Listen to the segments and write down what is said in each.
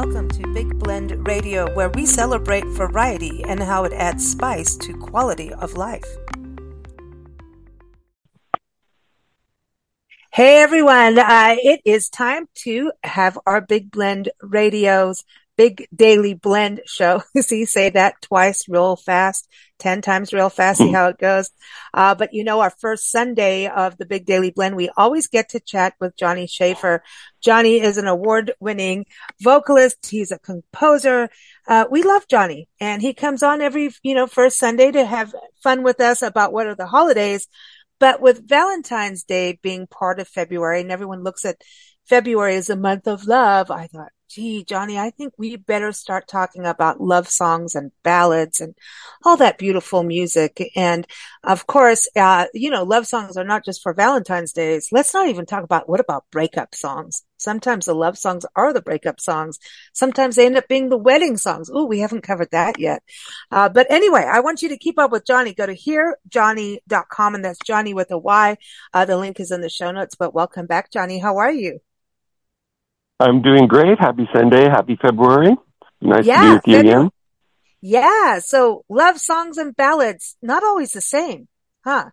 Welcome to Big Blend Radio, where we celebrate variety and how it adds spice to quality of life. Hey everyone, uh, it is time to have our Big Blend Radio's Big Daily Blend show. See, say that twice real fast, 10 times real fast, see how it goes. Uh, but you know, our first Sunday of the Big Daily Blend, we always get to chat with Johnny Schaefer. Johnny is an award winning vocalist. He's a composer. Uh, we love Johnny and he comes on every, you know, first Sunday to have fun with us about what are the holidays. But with Valentine's Day being part of February and everyone looks at February as a month of love, I thought, gee, Johnny, I think we better start talking about love songs and ballads and all that beautiful music. And of course, uh, you know, love songs are not just for Valentine's days. Let's not even talk about what about breakup songs? Sometimes the love songs are the breakup songs. Sometimes they end up being the wedding songs. Oh, we haven't covered that yet. Uh, but anyway, I want you to keep up with Johnny. Go to hearjohnny.com and that's Johnny with a Y. Uh, the link is in the show notes, but welcome back, Johnny. How are you? I'm doing great. Happy Sunday. Happy February. Nice yeah, to be with you February. again. Yeah. So love songs and ballads, not always the same, huh?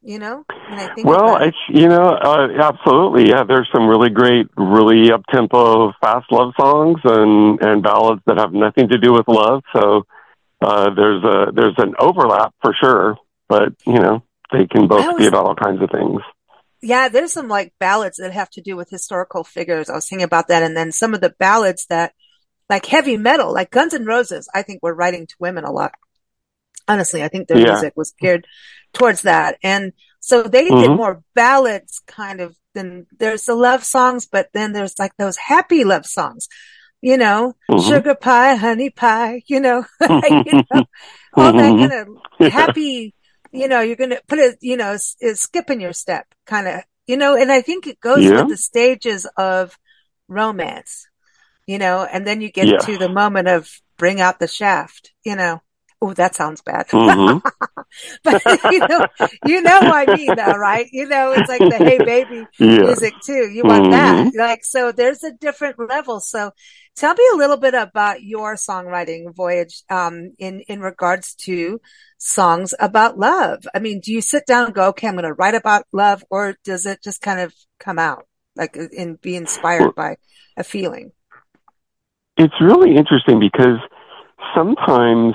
You know, I think well, it's, you know, uh, absolutely. Yeah. There's some really great, really up tempo, fast love songs and, and ballads that have nothing to do with love. So, uh, there's a, there's an overlap for sure, but you know, they can both was, be about all kinds of things yeah, there's some like ballads that have to do with historical figures. I was thinking about that. And then some of the ballads that like heavy metal, like Guns N' Roses, I think were writing to women a lot. Honestly, I think their yeah. music was geared towards that. And so they mm-hmm. did more ballads kind of than there's the love songs, but then there's like those happy love songs, you know, mm-hmm. sugar pie, honey pie, you know, you know all that mm-hmm. kind of happy you know, you're going to put it, you know, skipping your step kind of, you know, and I think it goes yeah. with the stages of romance, you know, and then you get yeah. to the moment of bring out the shaft, you know. Oh, that sounds bad. Mm-hmm. but you know, you know what I mean though, right? You know, it's like the Hey Baby yeah. music too. You want mm-hmm. that. Like, so there's a different level. So tell me a little bit about your songwriting voyage, um, in, in regards to songs about love. I mean, do you sit down and go, okay, I'm going to write about love or does it just kind of come out like and be inspired by a feeling? It's really interesting because sometimes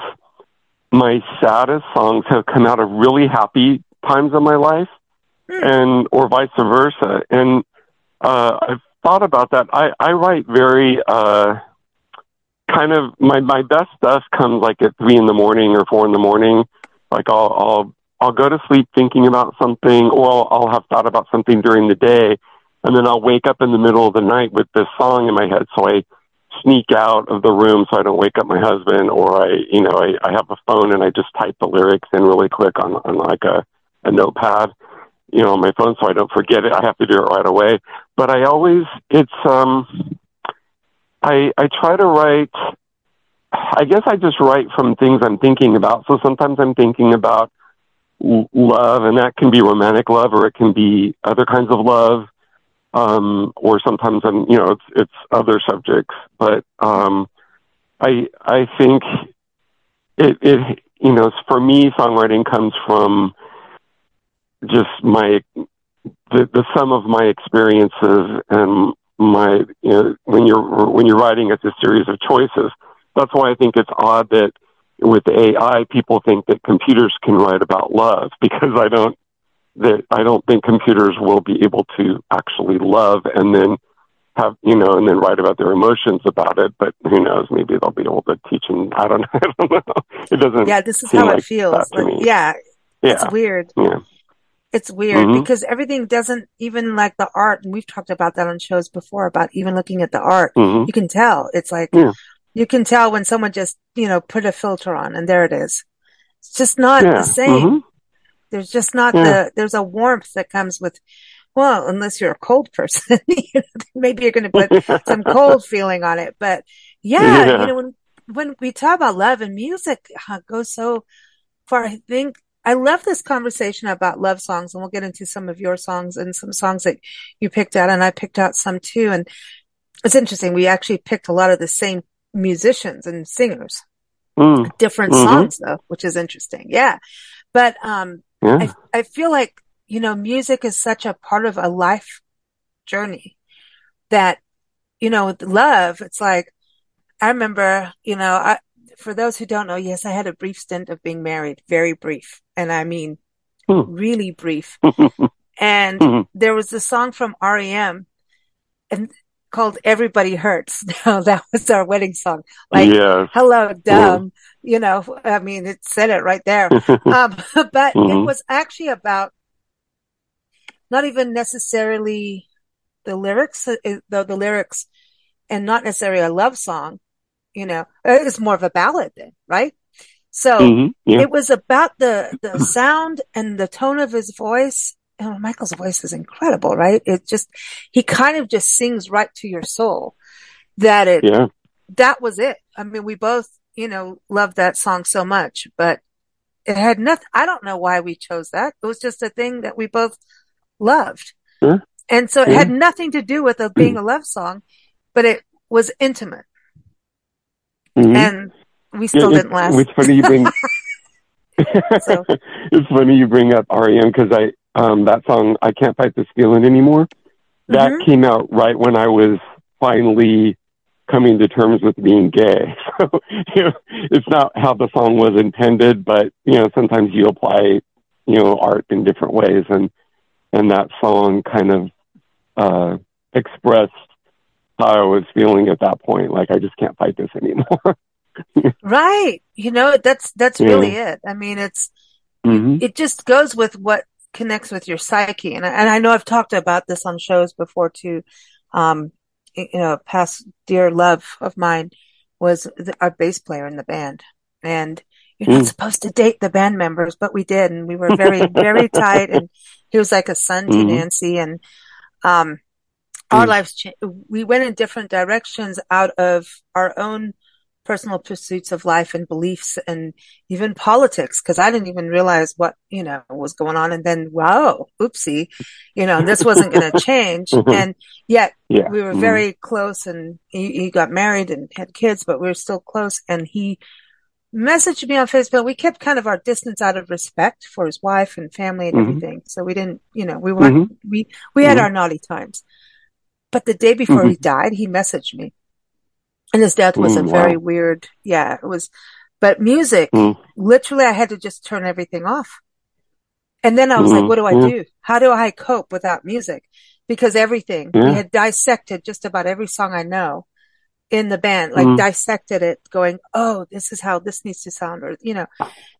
my saddest songs have come out of really happy times of my life mm. and or vice versa. And uh i've thought about that. I i write very uh kind of my my best stuff comes like at three in the morning or four in the morning. Like i'll i'll i'll go to sleep thinking about something or I'll, I'll have thought about something during the day. And then i'll wake up in the middle of the night with this song in my head. So i sneak out of the room so I don't wake up my husband, or I, you know, I, I have a phone and I just type the lyrics in really quick on, on like a, a notepad, you know, on my phone so I don't forget it. I have to do it right away. But I always, it's, um, I, I try to write, I guess I just write from things I'm thinking about. So sometimes I'm thinking about love and that can be romantic love or it can be other kinds of love um, or sometimes I'm, you know, it's it's other subjects. But um, I I think it it you know for me songwriting comes from just my the the sum of my experiences and my you know when you're when you're writing it's a series of choices. That's why I think it's odd that with AI people think that computers can write about love because I don't that I don't think computers will be able to actually love and then have you know and then write about their emotions about it but who knows maybe they'll be able to teach and i don't, I don't know it doesn't yeah this is how like it feels like, yeah, yeah it's weird yeah it's weird mm-hmm. because everything doesn't even like the art and we've talked about that on shows before about even looking at the art mm-hmm. you can tell it's like yeah. you can tell when someone just you know put a filter on and there it is it's just not yeah. the same mm-hmm. There's just not yeah. the, there's a warmth that comes with, well, unless you're a cold person, maybe you're going to put some cold feeling on it. But yeah, yeah, you know, when, when we talk about love and music uh, goes so far, I think I love this conversation about love songs and we'll get into some of your songs and some songs that you picked out and I picked out some too. And it's interesting. We actually picked a lot of the same musicians and singers, Mm. different Mhm. songs though, which is interesting. Yeah. But, um, Yeah. I, I feel like, you know, music is such a part of a life journey that, you know, with love, it's like, I remember, you know, I, for those who don't know, yes, I had a brief stint of being married, very brief. And I mean, Hmm. really brief. and Mhm. there was a song from REM and called Everybody Hurts. Now that was our wedding song. Like, yes. hello, dumb. You know, I mean, it said it right there. Um, but it Mhm. was actually about not even necessarily the lyrics, uh, though the lyrics and not necessarily a love song, you know, it's more of a ballad then, right? So Mhm. Yeah. it was about the, the sound and the tone of his voice. Oh, Michael's voice is incredible, right? It just, he kind of just sings right to your soul that it, Yeah. that was it. I mean, we both, you know, loved that song so much, but it had nothing. I don't know why we chose that. It was just a thing that we both loved. And so it Yeah. had nothing to do with it being a love song, but it was intimate Mhm. and we still Yeah, didn't last. It's funny you bring. So- it's funny you bring up REM because I um that song I can't fight this feeling anymore. That Mhm. came out right when I was finally coming to terms with being gay. So you know, it's not how the song was intended, but you know sometimes you apply you know art in different ways, and and that song kind of uh expressed how I was feeling at that point. Like I just can't fight this anymore. Right. You know, that's, that's Yeah. really it. I mean, it's, hmm it just goes with what connects with your psyche. And I, and I know I've talked about this on shows before too. Um, you know, past dear love of mine was the, our bass player in the band. And you're not Mm. supposed to date the band members, but we did. And we were very, very tight. And he was like a son to Mhm. Nancy. And, um, our Mm. lives, cha- we went in different directions out of our own personal pursuits of life and beliefs and even politics because I didn't even realize what, you know, was going on. And then, wow, oopsie, you know, this wasn't going to change. Mhm. And yet Yeah. we were Mhm. very close and he, he got married and had kids, but we were still close. And he messaged me on Facebook. We kept kind of our distance out of respect for his wife and family and Mhm. everything. So we didn't, you know, we weren't, Mhm. we, we had Mhm. our naughty times. But the day before he died, he messaged me. And his death was a Mm, very wow. weird, yeah, it was, but music, Mm. literally I had to just turn everything off. And then I was like, Mhm. what do I Yeah. do? How do I cope without music? Because everything, Yeah. we had dissected just about every song I know in the band, like Mhm. dissected it going, oh, this is how this needs to sound or, you know,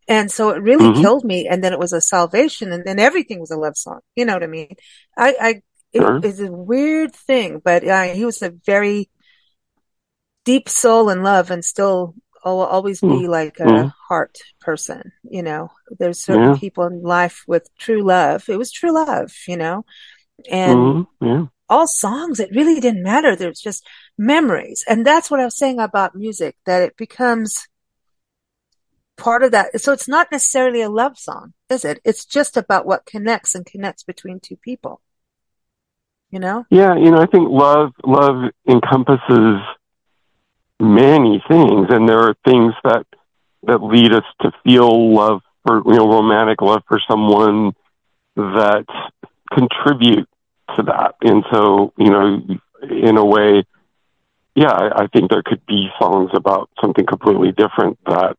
and so it really Mhm. killed me. And then it was a salvation and then everything was a love song. You know what I mean? I, I, Sure. it is a weird thing, but uh, he was a very deep soul and love and still I'll always be Mm. like a Mm. heart person, you know. There's certain Yeah. people in life with true love. It was true love, you know. And Mhm. Yeah. all songs, it really didn't matter. There's just memories. And that's what I was saying about music, that it becomes part of that. So it's not necessarily a love song, is it? It's just about what connects and connects between two people. You know? Yeah, you know, I think love love encompasses many things, and there are things that that lead us to feel love for you know romantic love for someone that contribute to that, and so you know, in a way, yeah, I, I think there could be songs about something completely different that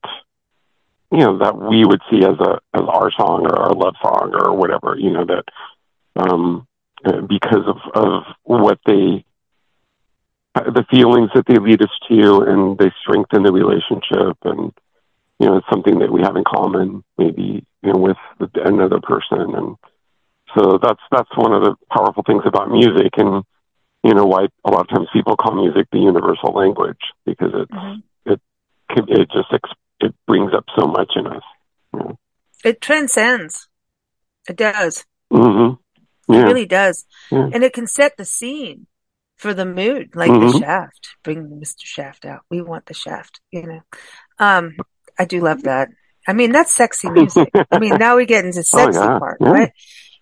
you know that we would see as a as our song or our love song or whatever you know that um uh, because of of what they the feelings that they lead us to and they strengthen the relationship and you know it's something that we have in common maybe you know with another person and so that's that's one of the powerful things about music and you know why a lot of times people call music the universal language because it's Mhm. it can- it just it brings up so much in us It transcends. It does. hmm It really does. Yeah. And it can set the scene for the mood, like the Mhm. shaft. Bring Mr. Shaft out. We want the shaft, you know. Um, I do love that. I mean, that's sexy music. I mean, now we get into the Oh, sexy yeah. part, Yeah. right?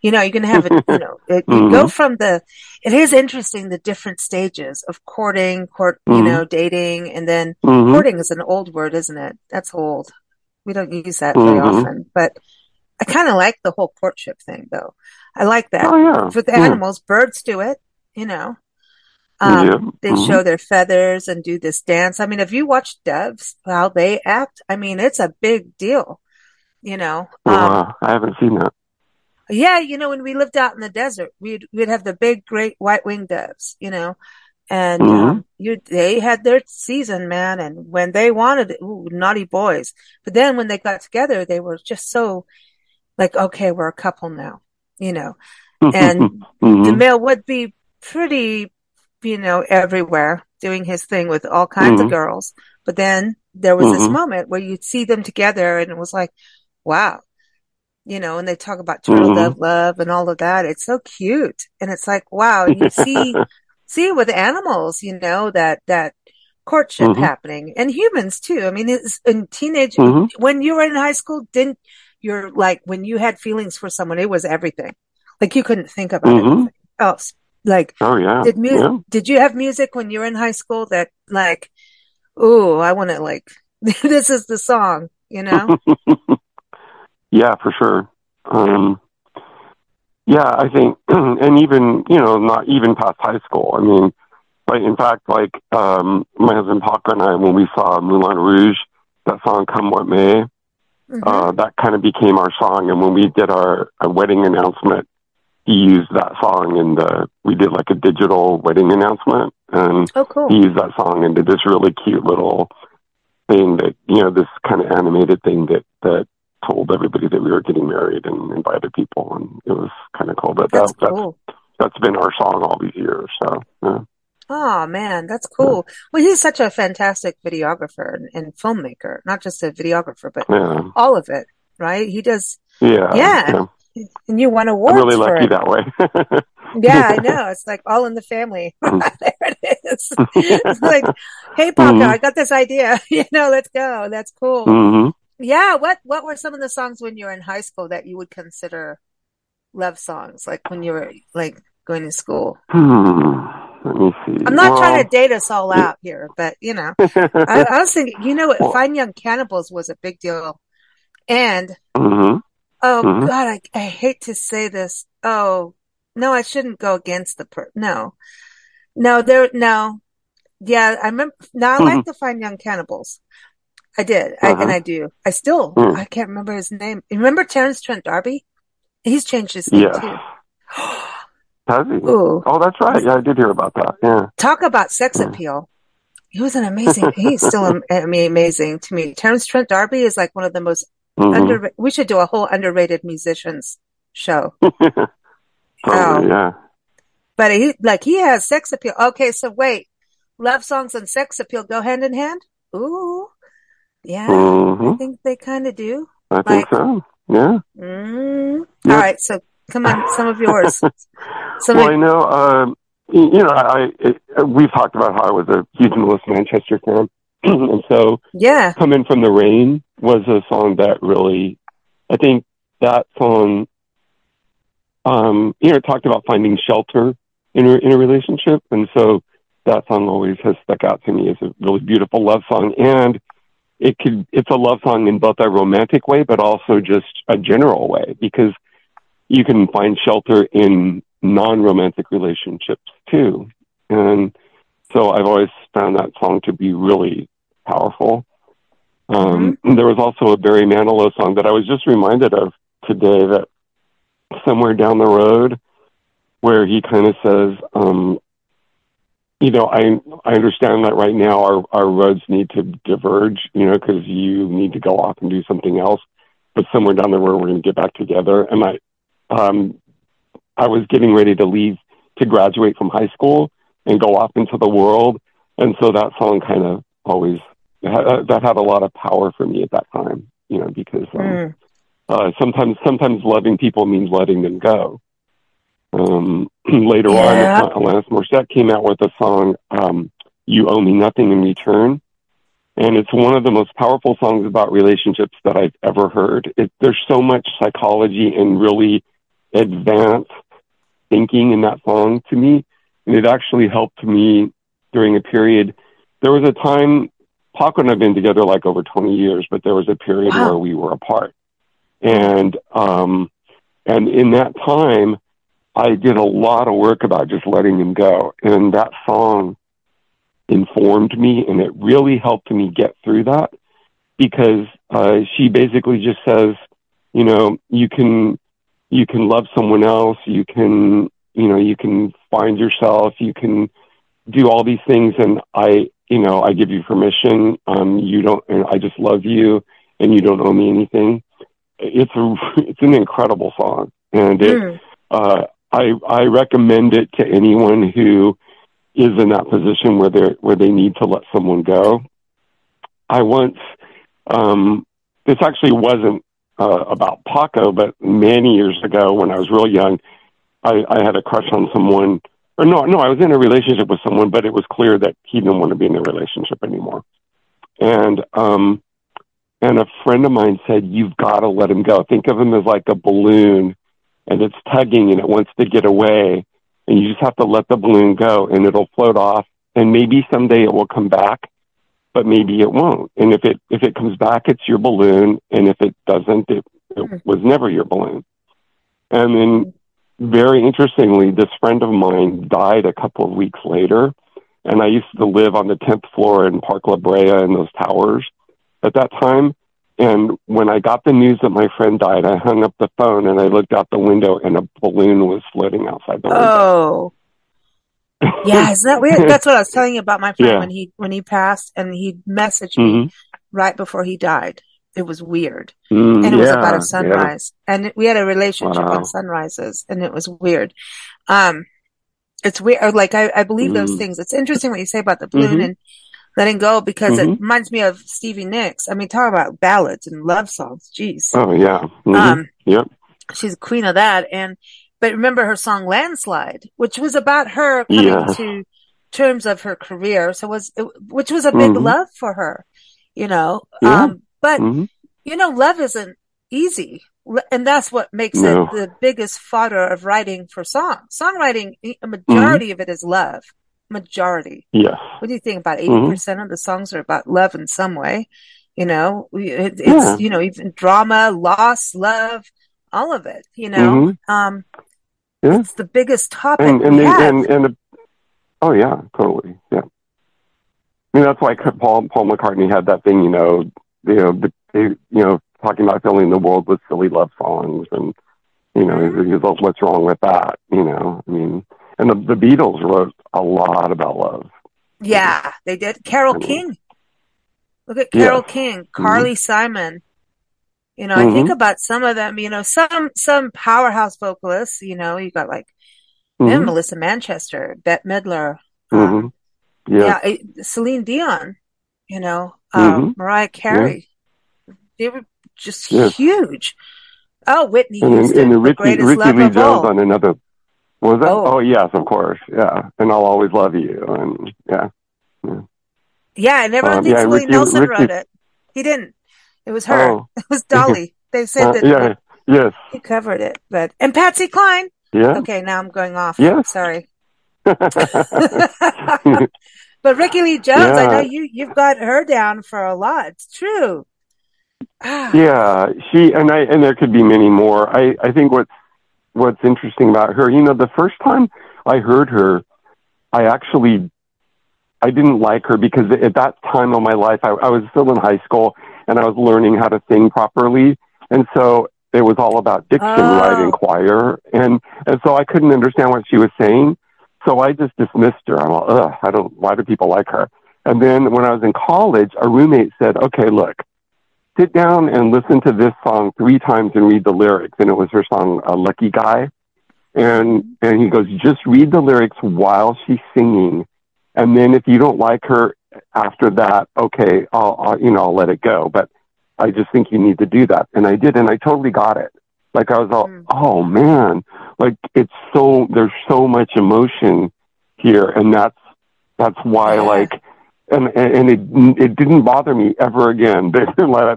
You know, you can have it, you know, it, you Mm-hmm. go from the, it is interesting the different stages of courting, court, you Mhm. know, dating, and then hmm courting is an old word, isn't it? That's old. We don't use that very Mhm. often, but I kind of like the whole courtship thing though. I like that. Oh yeah. With the yeah. animals, birds do it, you know. Um, Yeah. they Mhm. show their feathers and do this dance. I mean, if you watch doves, how they act, I mean, it's a big deal, you know. Um, Wow, I haven't seen that. yeah, you know, when we lived out in the desert, we'd we'd have the big, great white-winged doves, you know, and Mhm. um, you they had their season, man, and when they wanted it, ooh, naughty boys. But then when they got together, they were just so like, okay, we're a couple now, you know. And the Mhm. male would be pretty, you know, everywhere doing his thing with all kinds of Mhm. girls. But then there was this Mhm. moment where you'd see them together and it was like, wow, you know, and they talk about turtle Mhm. dove love and all of that. It's so cute. And it's like, wow. You see, see with animals, you know, that, that courtship Mhm. happening and humans too. I mean, it's in teenage, Mhm. when you were in high school, didn't you're like, when you had feelings for someone, it was everything. Like you couldn't think about Mhm. anything else. Like, Oh yeah. did music, yeah. did you have music when you were in high school that like, oh, I want to like, this is the song, you know? yeah, for sure. Um, yeah, I think, and even you know, not even past high school. I mean, like in fact, like um, my husband Parker and I, when we saw Moulin Rouge, that song "Come What May," Mhm. uh, that kind of became our song. And when we did our, our wedding announcement, he used that song in the. We did like a digital wedding announcement, and oh, cool. he used that song and did this really cute little thing that you know this kind of animated thing that that told everybody that we were getting married and invited people and it was kind of cool but That's that, that's cool. that's been our song all these years so yeah Oh man, that's cool. Well, he's such a fantastic videographer and, and filmmaker, not just a videographer, but yeah all of it, right? He does, yeah, Yeah. And you won i'm awards really for lucky that way Yeah, I know. It's like all in the family. Mm. there it is. It's like, hey, Parker, Mhm. I got this idea. You know, let's go. That's cool. hmm Yeah. What What were some of the songs when you were in high school that you would consider love songs? Like when you were like going to school. hmm. let me see I'm not well, trying to date us all out here, but you know, I, I was thinking, you know what? Well- Fine Young Cannibals was a big deal. And hmm oh Mhm. God, I, I hate to say this. Oh no, I shouldn't go against the per. No, no, there, no. Yeah, I remember. Now I like to Fine Young Cannibals. I did, Uh-huh. and I do. I still, Mm. I can't remember his name. Remember Terence Trent D'Arby? He's changed his name yes too. has he Ooh, oh that's right yeah i did hear about that yeah talk about sex Mm. appeal. He was an amazing. He's still I mean, amazing to me. Terence Trent D'Arby is like one of the most Mhm. under. We should do a whole underrated musicians show. Totally, Oh. yeah But he like he has sex appeal. Okay, so wait, love songs and sex appeal go hand in hand. Ooh, yeah, hmm I think they kind of do. I think so. Yeah. Mm. Yeah. All right, so come on, some of yours. Some well, of, I know. Um, you know, I, I we've talked about how I was a huge Melissa Manchester fan, and so yeah, "Come In from the Rain" was a song that really, I think that song, um, you know, talked about finding shelter in a, in a relationship, and so that song always has stuck out to me as a really beautiful love song, and it could it's a love song in both a romantic way, but also just a general way because you can find shelter in non-romantic relationships too, and so I've always found that song to be really powerful. Um, There was also a Barry Manilow song that I was just reminded of today that somewhere down the road where he kind of says, um, you know, I I understand that right now our our roads need to diverge, you know, because you need to go off and do something else. But somewhere down the road, we're going to get back together. And I, um, I was getting ready to leave to graduate from high school and go off into the world, and so that song kind of always that that had a lot of power for me at that time, you know, because um, Mm. uh, sometimes sometimes loving people means letting them go. Um, later Yeah. on, uh, Alanis Morissette came out with a song, um, "You Owe Me Nothing in Return," and it's one of the most powerful songs about relationships that I've ever heard. It, there's so much psychology and really advanced thinking in that song to me. And it actually helped me during a period. There was a time, Paco and I have been together like over 20 years, but there was a period wow. where we were apart. And, um, and in that time, I did a lot of work about just letting him go. And that song informed me and it really helped me get through that because uh, she basically just says, you know, you can you can love someone else, you can you know you can find yourself, you can do all these things, and I you know I give you permission. Um, you don't, and I just love you, and you don't owe me anything. It's a it's an incredible song, and it. Mm. Uh, I I recommend it to anyone who is in that position where they where they need to let someone go. I once um, this actually wasn't uh, about Paco, but many years ago when I was real young, I, I had a crush on someone. Or no, no, I was in a relationship with someone, but it was clear that he didn't want to be in a relationship anymore. And um, and a friend of mine said, "You've got to let him go. Think of him as like a balloon, and it's tugging and it wants to get away, and you just have to let the balloon go, and it'll float off, and maybe someday it will come back." but maybe it won't. And if it if it comes back, it's your balloon, and if it doesn't, it, it hmm. was never your balloon. And then, very interestingly, this friend of mine died a couple of weeks later, and I used to live on the tenth floor in Park La Brea in those towers at that time. And when I got the news that my friend died, I hung up the phone and I looked out the window, and a balloon was floating outside the window. Oh yeah, isn't that weird? That's what I was telling you about my friend yeah. when he when he passed, and he messaged mm-hmm. me right before he died. It was weird, mm, and it yeah, was about a sunrise, yeah. and we had a relationship wow. on sunrises, and it was weird. Um, it's weird. Like I, I believe mm. those things. It's interesting what you say about the balloon mm-hmm. and letting go because mm-hmm. it reminds me of Stevie Nicks. I mean, talk about ballads and love songs. Jeez. Oh yeah. Mm-hmm. Um, yep. She's queen of that, and but remember her song Landslide, which was about her coming yeah. to terms of her career. So was, which was a big mm-hmm. love for her, you know, um, but mm-hmm. You know, love isn't easy. And that's what makes no. it the biggest fodder of writing for song. Songwriting, a majority mm-hmm. of it is love. Majority. Yeah. What do you think? About 80% mm-hmm. of the songs are about love in some way. You know, it, it's, yeah. you know, even drama, loss, love, all of it, you know. Mm-hmm. Um, yeah. It's the biggest topic. And, and, they, and, and the, oh yeah, totally. Yeah. I mean, that's why Paul, Paul McCartney had that thing, you know, you know, the, they, you know, talking about filling the world with silly love songs and, you know, mm-hmm. what's wrong with that? You know, I mean, and the, the Beatles wrote a lot about love. Yeah, they did. Carole I mean, King. Look at Carole yeah. King, Carly mm-hmm. Simon, you know, mm-hmm. I think mm-hmm. about some of them, you know, some, some powerhouse vocalists, you know, you got like mm-hmm. Melissa Manchester, Bette Midler, um, mm-hmm. yeah. yeah, Celine Dion, you know, um, mm-hmm. Mariah Carey. Yeah. They were just huge. Oh, Whitney and, Houston, and, and the greatest Rickie Lee of Jones all. on another. was that? Oh. oh. yes, of course. Yeah, and I'll always love you. And yeah, yeah. Yeah, I never um, think yeah, Willie Nelson Ricky, wrote it. He didn't. It was her. Oh. It was Dolly. They said uh, that. Yeah. Yes. He covered it, but and Patsy Cline. Yeah. Okay, now I'm going off. Yeah. Sorry. but Rickie Lee Jones, yeah. I know you you've got her down for a lot. It's true. Ah. yeah, she and I and there could be many more. I I think what's what's interesting about her, you know, the first time I heard her, I actually I didn't like her because at that time of my life, I, I was still in high school and I was learning how to sing properly. And so it was all about diction, oh. right, and choir. And, and so I couldn't understand what she was saying. So I just dismissed her. I'm like, ugh, I don't, why do people like her? And then when I was in college, a roommate said, okay, look, sit down and listen to this song three times and read the lyrics. And it was her song, uh, Lucky Guy. And, and he goes, just read the lyrics while she's singing. And then if you don't like her, after that, okay, I'll, I'll, you know, I'll let it go. But I just think you need to do that. And I did, and I totally got it. Like I was all, mm. oh man, like it's so, there's so much emotion here. And that's, that's why like, and, and it, it didn't bother me ever again that,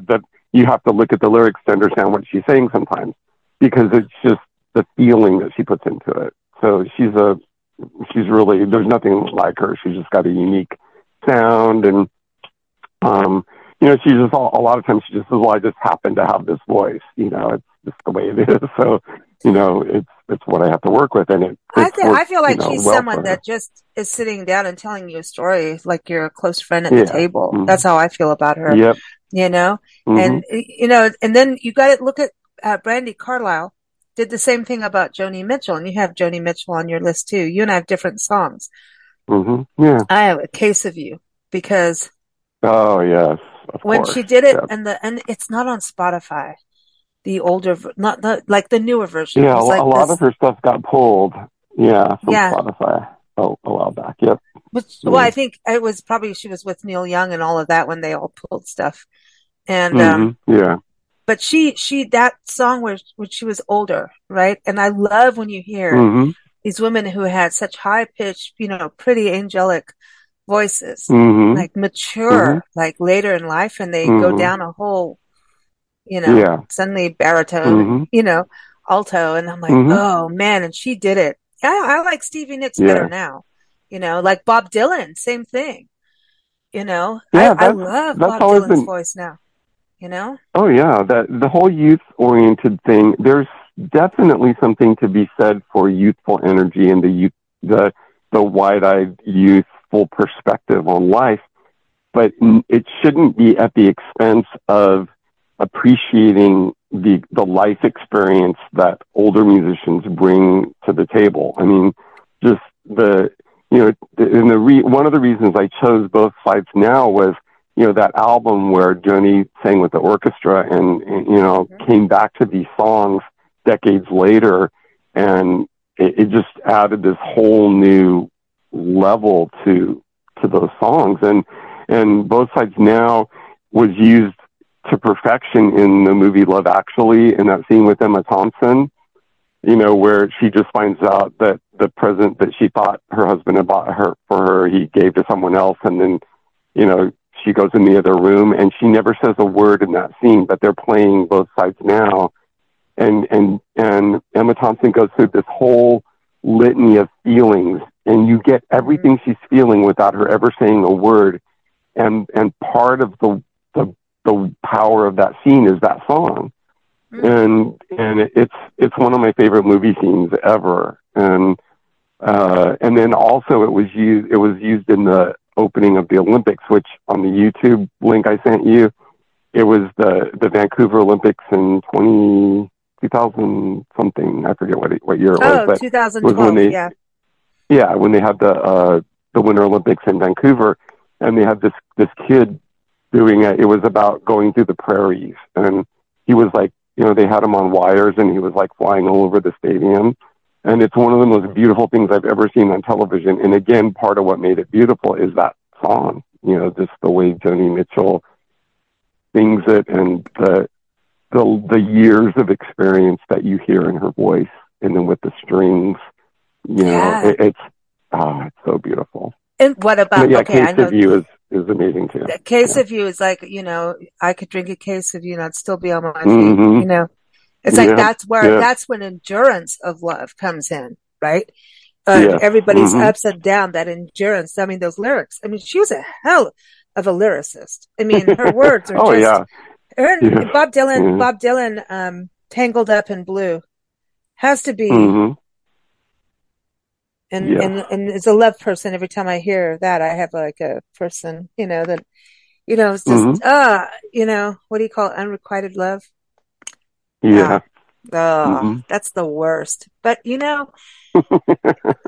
that you have to look at the lyrics to understand what she's saying sometimes because it's just, the feeling that she puts into it. So she's a she's really there's nothing like her. She's just got a unique sound and um you know, she's just a lot of times she just says, "Well, I just happen to have this voice." You know, it's just the way it is. So, you know, it's it's what I have to work with, and it. I think I feel like you know, she's well someone that just is sitting down and telling you a story, like you're a close friend at yeah. the table. Mm-hmm. That's how I feel about her. Yep. You know, mm-hmm. and you know, and then you got to look at uh, Brandi Carlile. Did the same thing about Joni Mitchell, and you have Joni Mitchell on your list too. You and I have different songs. Mm-hmm. Yeah. I have a case of you because. Oh yes when course. she did it, yeah. and the and it's not on Spotify. The older, not the like the newer version. Yeah, a, like a lot of her stuff got pulled. Yeah, from yeah. Spotify a, a while back. Yep. Which, well, I think it was probably she was with Neil Young and all of that when they all pulled stuff. And um, mm-hmm. yeah, but she she that song was when she was older, right? And I love when you hear mm-hmm. these women who had such high pitched, you know, pretty angelic voices, mm-hmm. like mature, mm-hmm. like later in life, and they go Mm-hmm. down a whole, you know, Yeah. suddenly baritone, Mhm. you know, alto, and I'm like, Mhm. oh man, and she did it. I, I like Stevie Nicks Yeah. better now, you know, like Bob Dylan, same thing, you know. Yeah, I, I love Bob Dylan's been- voice now, you know. Oh yeah, that the whole youth oriented thing. There's definitely something to be said for youthful energy and the youth, the the wide eyed youthful perspective on life, but it shouldn't be at the expense of appreciating the the life experience that older musicians bring to the table. I mean, just the you know, and the re- one of the reasons I chose both sides now was you know that album where Joni sang with the orchestra and, and you know mm-hmm. came back to these songs decades later, and it, it just added this whole new level to to those songs and and both sides now was used to perfection in the movie Love Actually in that scene with Emma Thompson you know where she just finds out that the present that she thought her husband had bought her for her he gave to someone else. And then you know she goes in the other room and she never says a word in that scene but they're playing both sides now. And and and Emma Thompson goes through this whole litany of feelings and you get mm-hmm. everything she's feeling without her ever saying a word. And and part of the the the power of that scene is that song. And and it- it's it's one of my favorite movie scenes ever. And uh and then also it was used it was used in the opening of the Olympics which on the YouTube link I sent you it was the the Vancouver Olympics in 20 2000 something. I forget what it, what year it was Oh, but 2012, they- yeah. yeah, when they had the uh, the Winter Olympics in Vancouver, and they had this this kid doing it. It was about going through the prairies, and he was like, you know, they had him on wires, and he was like flying all over the stadium. And it's one of the most beautiful things I've ever seen on television. And again, part of what made it beautiful is that song. You know, just the way Joni Mitchell sings it, and the the the years of experience that you hear in her voice, and then with the strings. You know, Yeah. it, it's ah, it's so beautiful. And what about But yeah, okay? I know of You is is amazing too. a case Yeah. of you is like you know I could drink a case of you and I'd still be on my feet. Mhm. You know, it's like Yeah, that's where yeah. that's when endurance of love comes in, right? Uh. Everybody's Mhm. ups and down. That endurance. I mean, those lyrics. I mean, she was a hell of a lyricist. I mean, her words are oh just. yeah, Her Yeah. Bob Dylan. Mhm. Bob Dylan. Um, tangled up in blue has to be. hmm and Yeah. and and as a love person every time i hear that i have like a person you know that you know it's just Mhm. ah you know what do you call it unrequited love yeah. oh Mhm. that's the worst but you know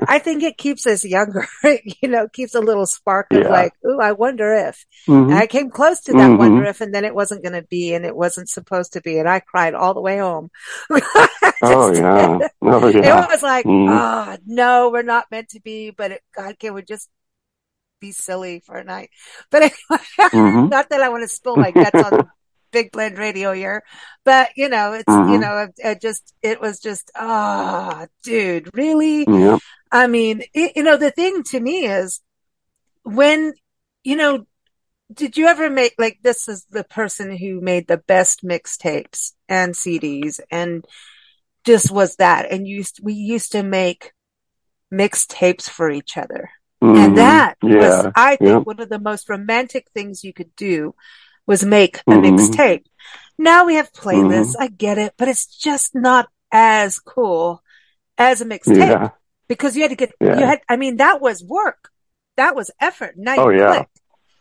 i think it keeps us younger you know keeps a little spark of Yeah. like ooh i wonder if Mhm. and i came close to that Mhm. wonder if and then it wasn't going to be and it wasn't supposed to be and i cried all the way home Oh yeah. Oh yeah. it was like, Mhm. oh, no, we're not meant to be, but it, God, can we just be silly for a night? But anyway, Mhm. not that I want to spill my guts on Big Blend Radio here, but you know, it's, you Mhm. know, it, just, it was just, ah, dude, really? Yeah. I mean, it, you know, the thing to me is when, you know, did you ever make like this is the person who made the best mixtapes and CDs and just was that. And used, we used to make mixtapes for each other. Mhm. And that was. I think, yeah. one of the most romantic things you could do was make a Mhm. mixtape. Now we have playlists. Mm-hmm. I get it, but it's just not as cool as a mixtape Yeah. because you had to get, Yeah. you had, I mean, that was work. That was effort. Now you Oh, yeah. click,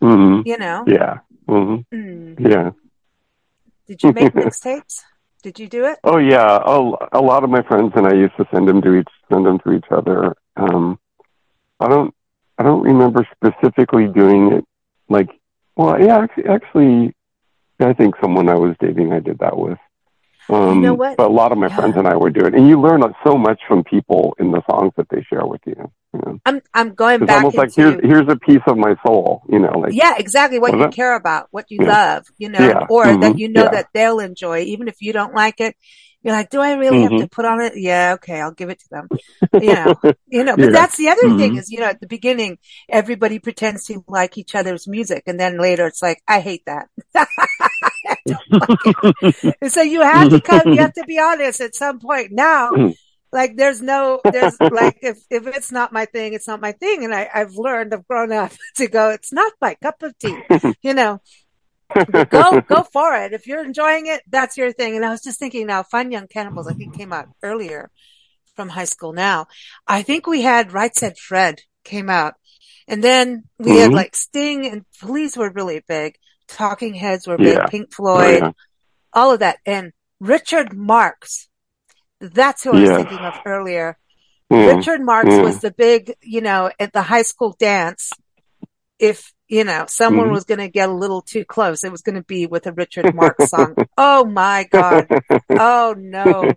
hmm you know? Yeah. hmm Mm. Yeah. Did you make mixtapes? Did you do it? Oh yeah, a, a lot of my friends and I used to send them to each send them to each other. Um, I don't I don't remember specifically doing it like well yeah actually, actually I think someone I was dating I did that with. Um, know what? But a lot of my friends and I were doing, it, and you learn so much from people in the songs that they share with you. you know? I'm, I'm going It's back almost like here's here's a piece of my soul, you know, like yeah, exactly what you it? care about, what you Yeah. love, you know, Yeah. or that Mhm. you know Yeah. that they'll enjoy, even if you don't like it. You're like, do I really have Mhm. to put on it? Yeah, okay, I'll give it to them. You know, you know, but Yeah. that's the other thing Mhm. is, you know, at the beginning, everybody pretends to like each other's music. And then later it's like, I hate that. I like so you have to come, you have to be honest at some point. Now, Mhm. like there's no, there's like, if, if it's not my thing, it's not my thing. And I, I've learned, I've grown up to go, it's not my cup of tea, you know, go, go for it. If you're enjoying it, that's your thing. And I was just thinking now, Fine Young Cannibals, I think came out earlier from high school now. I think we had Right Said Fred came out. And then we had Mhm. like Sting and Police were really big. Talking Heads were big. Yeah. Pink Oh, Floyd, yeah. all of that. And Richard Marx. That's who I was thinking of earlier. Yeah. Richard Marx Yeah. was the big, you know, at the high school dance. If, you know, someone Mhm. was going to get a little too close, it was going to be with a Richard Marx song. Oh my God. Oh no.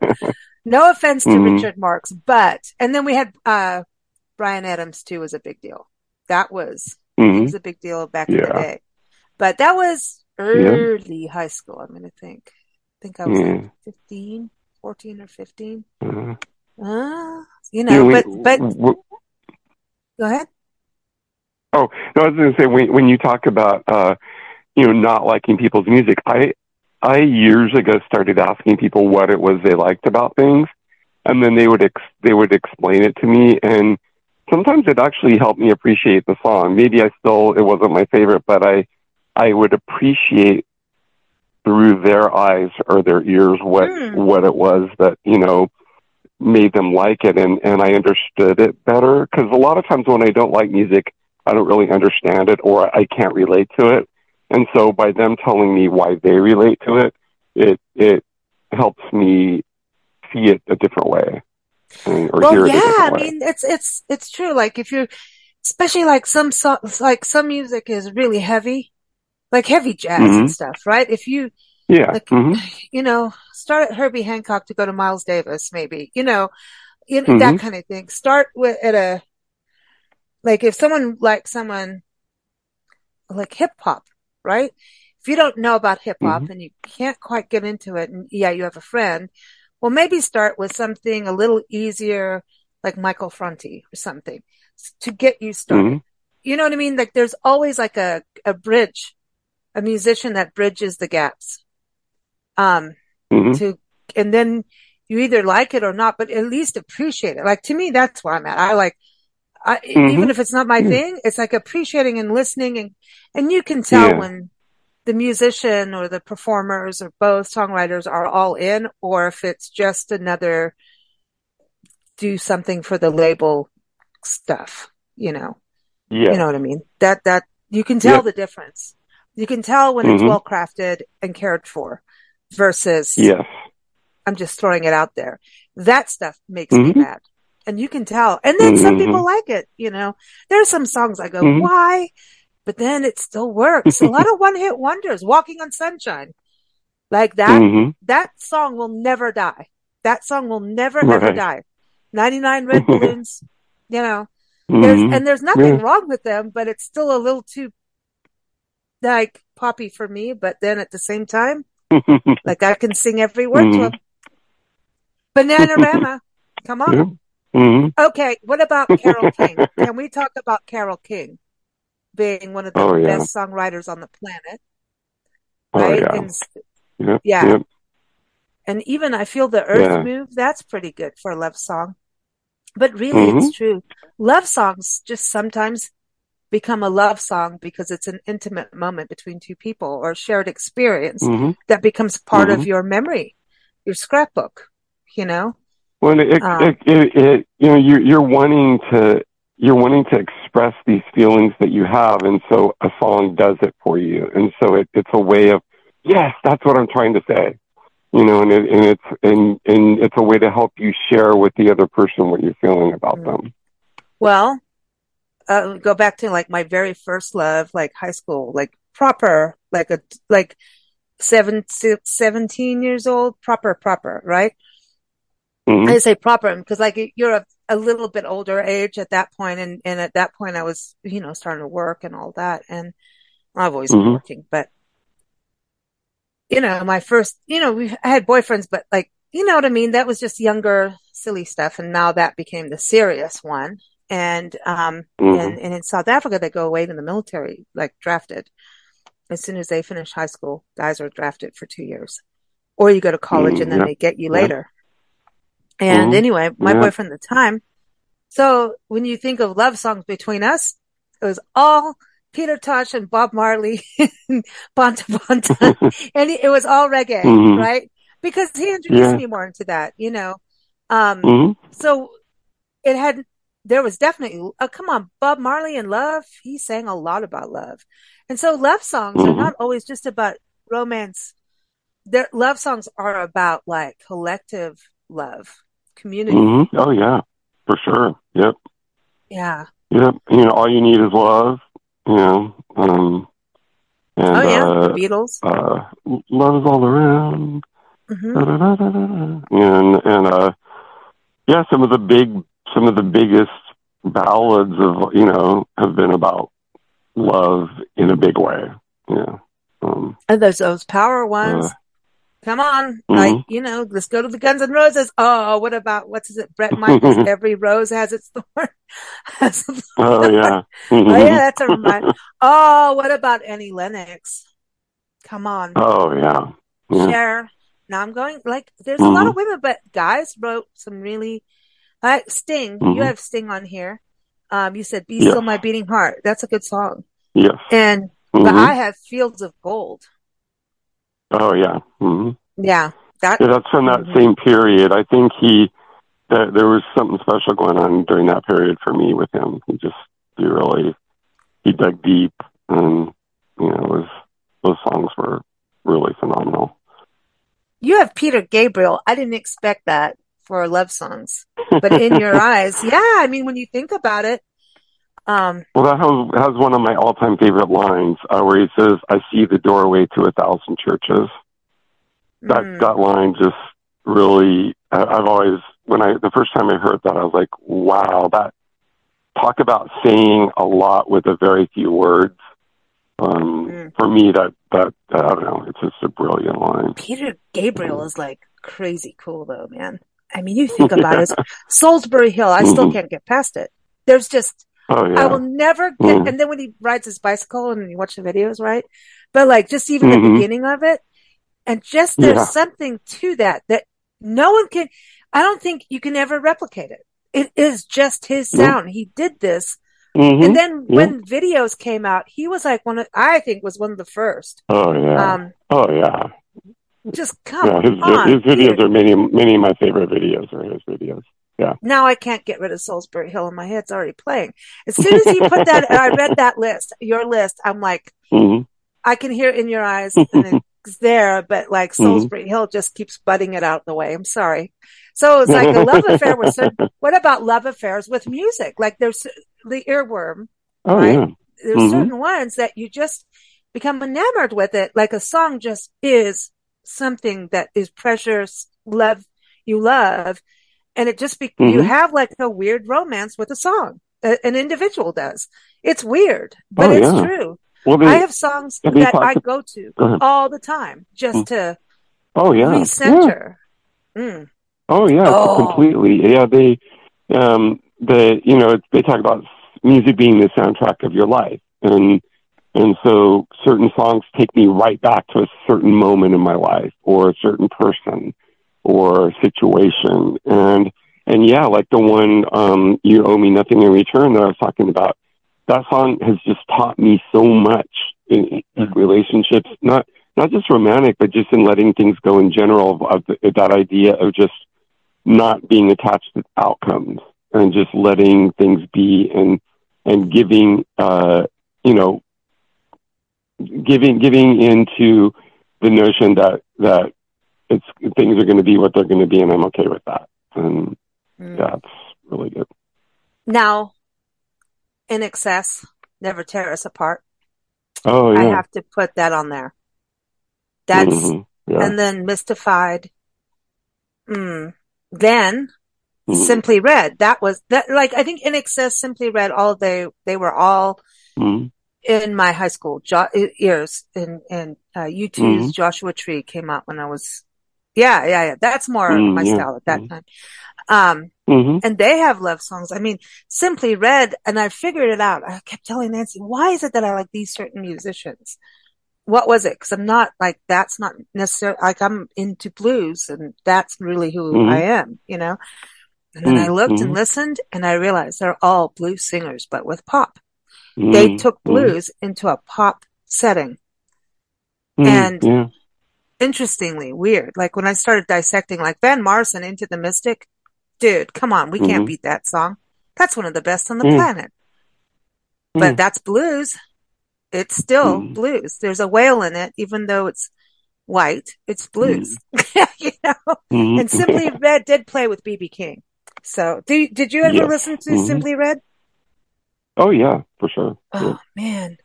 No offense to Mhm. Richard Marx, but, and then we had, uh, Bryan Adams too was a big deal. That was, Mhm. was a big deal back in the day. But that was early high school, I'm going to think. I think I was Yeah. like 15, 14 or 15. Uh, Uh, you know, we- but, but w- go ahead. Oh, no, I was going to say when when you talk about uh, you know not liking people's music, I I years ago started asking people what it was they liked about things, and then they would ex- they would explain it to me, and sometimes it actually helped me appreciate the song. Maybe I still it wasn't my favorite, but I I would appreciate through their eyes or their ears what Hmm. what it was that you know made them like it and and I understood it better because a lot of times when I don't like music I don't really understand it or I can't relate to it and so by them telling me why they relate to it it it helps me see it a different way and, or hear Well, it a yeah, I way. mean, it's, it's, it's true. Like if you're, especially like some songs, like some music is really heavy, like heavy jazz Mhm. and stuff, right? If you, yeah like, hmm you know, start at Herbie Hancock to go to Miles Davis, maybe, you know, you know, that Mhm. kind of thing. Start with at a, like if someone like someone like hip hop, right? If you don't know about hip hop Mm-hmm. and you can't quite get into it and yeah, you have a friend, well, maybe start with something a little easier, like Michael Franti or something to get you started. hmm You know what I mean? Like there's always like a, a bridge, a musician that bridges the gaps. Um, hmm to, and then you either like it or not, but at least appreciate it. Like to me, that's where I'm at. I like, I, Mhm. even if it's not my thing, it's like appreciating and listening and, and you can tell Yeah. when the musician or the performers or both songwriters are all in or if it's just another do something for the label stuff, you know, yeah you know what I mean? That, that you can tell Yep. the difference. You can tell when it's Mhm. well crafted and cared for versus yes I'm just throwing it out there. That stuff makes me Mhm. mad. And you can tell. And then some Mhm. people like it, you know. There are some songs I go, Mhm. why? But then it still works. a lot of one hit wonders, Walking on Sunshine. Like that, hmm that song will never die. That song will never, ever die. 99 Red Balloons, you know, there's, hmm and there's nothing Yeah. wrong with them, but it's still a little too like poppy for me. But then at the same time, like I can sing every word to Mhm. them. Bananarama. Come on. Yeah. hmm Okay, what about Carole King? Can we talk about Carole King being one of the Oh, yeah. best songwriters on the planet? Oh Right? yeah. And Yep. yeah. Yep. And even I feel the earth Yeah. move. That's pretty good for a love song. But really, Mm-hmm. it's true. Love songs just sometimes become a love song because it's an intimate moment between two people or a shared experience hmm that becomes part of Mhm. your memory, your scrapbook, you know? When it, Um, it, it, it, you know, you're, you're wanting to, you're wanting to express these feelings that you have. And so a song does it for you. And so it, it's a way of, yes, that's what I'm trying to say. You know, and it, and it's, and, and it's a way to help you share with the other person what you're feeling about Mm. them. Well, uh, go back to like my very first love, like high school, like proper, like a, like seven, 17 years old, proper, proper, right? Hmm I say proper because like you're a, a little bit older age at that point, and and at that point I was you know starting to work and all that, and I've always been Mhm. working, but you know my first you know we I had boyfriends, but like you know what I mean. That was just younger silly stuff, and now that became the serious one. And um Mhm. and and in South Africa they go away to the military, like drafted. As soon as they finish high school, guys are drafted for two years, or you go to college Mm, and then yeah. they get you later. And Mhm. anyway, my Yeah. boyfriend at the time. So when you think of love songs between us, it was all Peter Tosh and Bob Marley and Bonta Bonta. and it was all reggae, Mhm. right? Because he introduced Yeah. me more into that, you know. Um, hmm so it had, there was definitely, oh, come on, Bob Marley and love. He sang a lot about love. And so love songs are Mhm. not always just about romance. Their love songs are about like collective love, community. hmm Oh yeah, for sure. Yep. Yeah. Yep. You know, all you need is love. You know, um, and oh yeah. uh, the Beatles. uh, love is all around. hmm Da, da, da, da, da, da. And and uh, yeah, some of the big, some of the biggest ballads of you know have been about love in a big way. Yeah. Um, And there's those power ones. Uh, Come on, mhm. like you know, let's go to the Guns N' Roses. Oh, what about what's it? Bret Michaels. Every rose has its thorn. Has a oh yeah. Oh yeah, that's a reminder. Oh, what about Annie Lennox? Come on, Oh yeah. Yeah. Cher. Now I'm going like there's a lot of women, but guys wrote some really like Sting. You Mhm. have Sting on here. Um, you said "Be Yes. Still My Beating Heart." That's a good song. Yes. And but Mhm. I have Fields of Gold. Oh yeah. hmm Yeah, that Yeah, that's from that Mhm. same period. I think he there, there was something special going on during that period for me with him. He just he really he dug deep, and you know, was those songs were really phenomenal. you have Peter Gabriel. I didn't expect that for love songs, but in your eyes, yeah. I mean, when you think about it, um, Well, that has, has one of my all-time favorite lines uh, where he says, "I see the doorway to a thousand churches." That mm, that line just really. I, I've always when I the first time I heard that, I was like, "Wow, that talk about saying a lot with a very few words." Um, Mm. For me, that that I don't know. It's just a brilliant line. Peter Gabriel is like crazy cool though, man. I mean, you think about it, Solsbury Hill. I still Mhm. can't get past it. There's just Oh I will never get. Mm. And then when he rides his bicycle and you watch the videos, right? But like just even the Mhm. beginning of it, and just there's Yeah. something to that that no one can. I don't think you can ever replicate it. It is just his Yeah. sound. He did this, Mhm. and then Yeah. when videos came out, he was like one of. I think was one of the first. Oh yeah. Um, oh yeah. just come Yeah. His on, his videos Peter. are many many of my favorite videos are his videos. Yeah. Now I can't get rid of Solsbury Hill in my head. It's already playing. As soon as you put that, I read that list, your list. I'm like, hmm I can hear in your eyes and it's there, but like Mm-hmm. Solsbury Hill just keeps butting it out the way. I'm sorry. So it's like a love affair with certain, what about love affairs with music? Like there's the earworm, Oh right? yeah. there's Mhm. certain ones that you just become enamored with it. Like a song just is something that is precious, love, you love. And it just be, you Mhm. have like a weird romance with a song. A, an individual does. It's weird, but Oh, it's yeah. true. Well, they, I have songs that I go to Go all the time just to oh yeah. Yeah. recenter. Mm. Oh yeah, Oh. completely. Yeah, they, um, the you know they talk about music being the soundtrack of your life, and and so certain songs take me right back to a certain moment in my life or a certain person, or situation. And and yeah, like the one um, "You Owe Me Nothing in Return" that I was talking about. That song has just taught me so much in, in relationships, not not just romantic, but just in letting things go in general. Of the, that idea of just not being attached to outcomes and just letting things be and and giving uh, you know giving giving into the notion that that it's things are going to be what they're going to be, and I'm okay with that, and mm. that's really good. Now, INXS, never tear us apart. Oh, yeah. I have to put that on there. That's mm-hmm. yeah. and then mystified. Mm. Then mm-hmm. simply red. That was that. Like I think INXS, simply red. All they they were all mm-hmm in my high school jo- years in, in, uh, U2's mm-hmm. Joshua Tree came out when I was, yeah, yeah, yeah. That's more mm-hmm. my style at that mm-hmm. time. Um, mm-hmm. and they have love songs. I mean, Simply Red, and I figured it out. I kept telling Nancy, why is it that I like these certain musicians? What was it? Cause I'm not like, that's not necessarily, like I'm into blues and that's really who mm-hmm. I am, you know? And then I looked and mm-hmm. listened and I realized they're all blues singers, but with pop. Mm, they took mm. blues mm. into a pop setting. Mm, and yeah. Interestingly, weird. Like when I started dissecting, like Van Morrison into the Mystic, dude, come on, we mm-hmm. can't beat that song. That's one of the best on the mm. planet. But mm. that's blues. It's still mm. blues. There's a wail in it, even though it's white. It's blues, you know. Mm-hmm. And Simply Red did play with BB King. So, did did you ever yes. listen to mm-hmm. Simply Red? Oh yeah, for sure. Oh yeah. man.